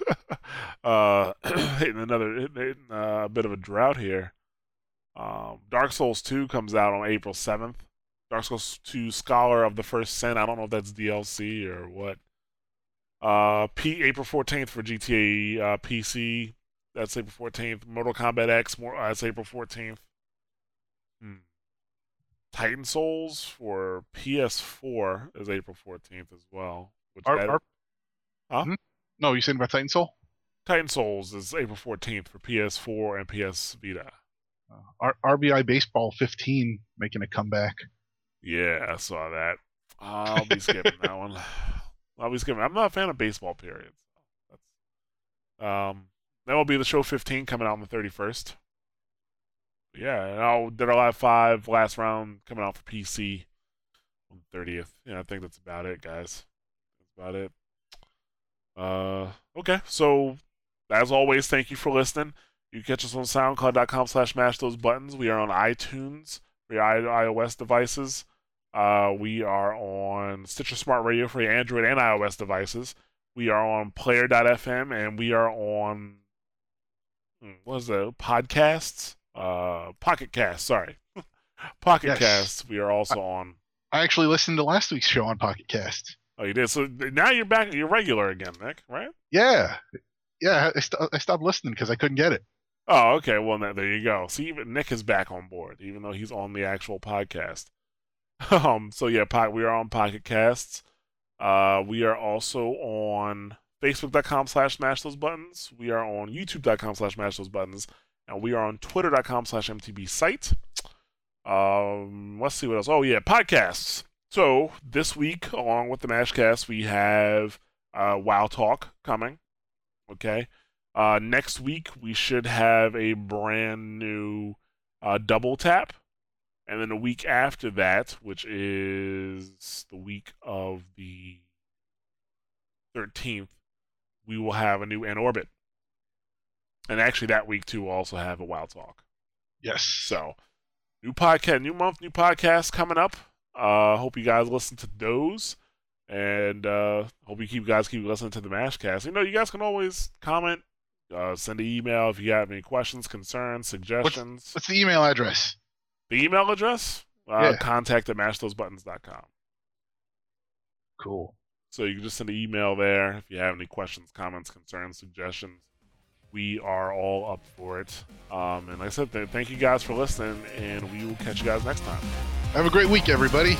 uh, hitting another hitting, uh, a bit of a drought here. Um, Dark Souls 2 comes out on April 7th. Dark Souls 2 Scholar of the First Sin. I don't know if that's DLC or what. Uh, P April 14th for GTA uh, PC. That's April 14th. Mortal Kombat X. More. Uh, that's April 14th. Hmm. Titan Souls for PS4 is April 14th as well. Which Our- that- our- Huh? Hmm? No, you saying about Titan Soul? Titan Souls is April 14th for PS4 and PS Vita. Uh, R- RBI Baseball 15 making a comeback. Yeah, I saw that. I'll be skipping that one. I'll be skipping. I'm not a fan of baseball, period. So that's, um, that will be the show 15 coming out on the 31st. Yeah, and I'll Dead or Alive 5 last round coming out for PC on the 30th. Yeah, I think that's about it, guys. That's about it. Uh, okay, so as always, thank you for listening. You can catch us on SoundCloud.com slash mash those buttons. We are on iTunes for your iOS devices. Uh, we are on Stitcher Smart Radio for your Android and iOS devices. We are on Player.fm and we are on hmm, what is that? Podcasts? Uh, Pocket Cast. Sorry, Pocket Yes. Cast. We are also on. I actually listened to last week's show on Pocket Cast. Oh, you did. So now you're back. You're regular again, Nick. Right? Yeah. Yeah, I, st- I stopped listening because I couldn't get it. Oh, okay. Well, now, there you go. See, even Nick is back on board, even though he's on the actual podcast. Um. So yeah, po- we are on Pocket Casts. Uh, we are also on Facebook.com slash Mash Those Buttons. We are on YouTube.com slash Mash Those Buttons, and we are on Twitter.com slash MTB Site. Um. Let's see what else. Oh yeah, podcasts. So this week, along with the Mashcast, we have uh, WoW Talk coming. Okay. Uh, next week we should have a brand new uh, double tap, and then a week after that, which is the week of the thirteenth, we will have a new in orbit. And actually, that week too, we'll also have a WoW talk. Yes. So, new podcast, new month, new podcast coming up. Uh, hope you guys listen to those, and uh, hope you keep guys keep listening to the Mashcast. You know, you guys can always comment, uh, send an email if you have any questions, concerns, suggestions. What's the email address? the email address, uh, Yeah. contact at mashthosebuttons.com. Cool. So you can just send an email there if you have any questions, comments, concerns, suggestions. We are all up for it. Um, and like I said, th- thank you guys for listening, and we will catch you guys next time. Have a great week, everybody.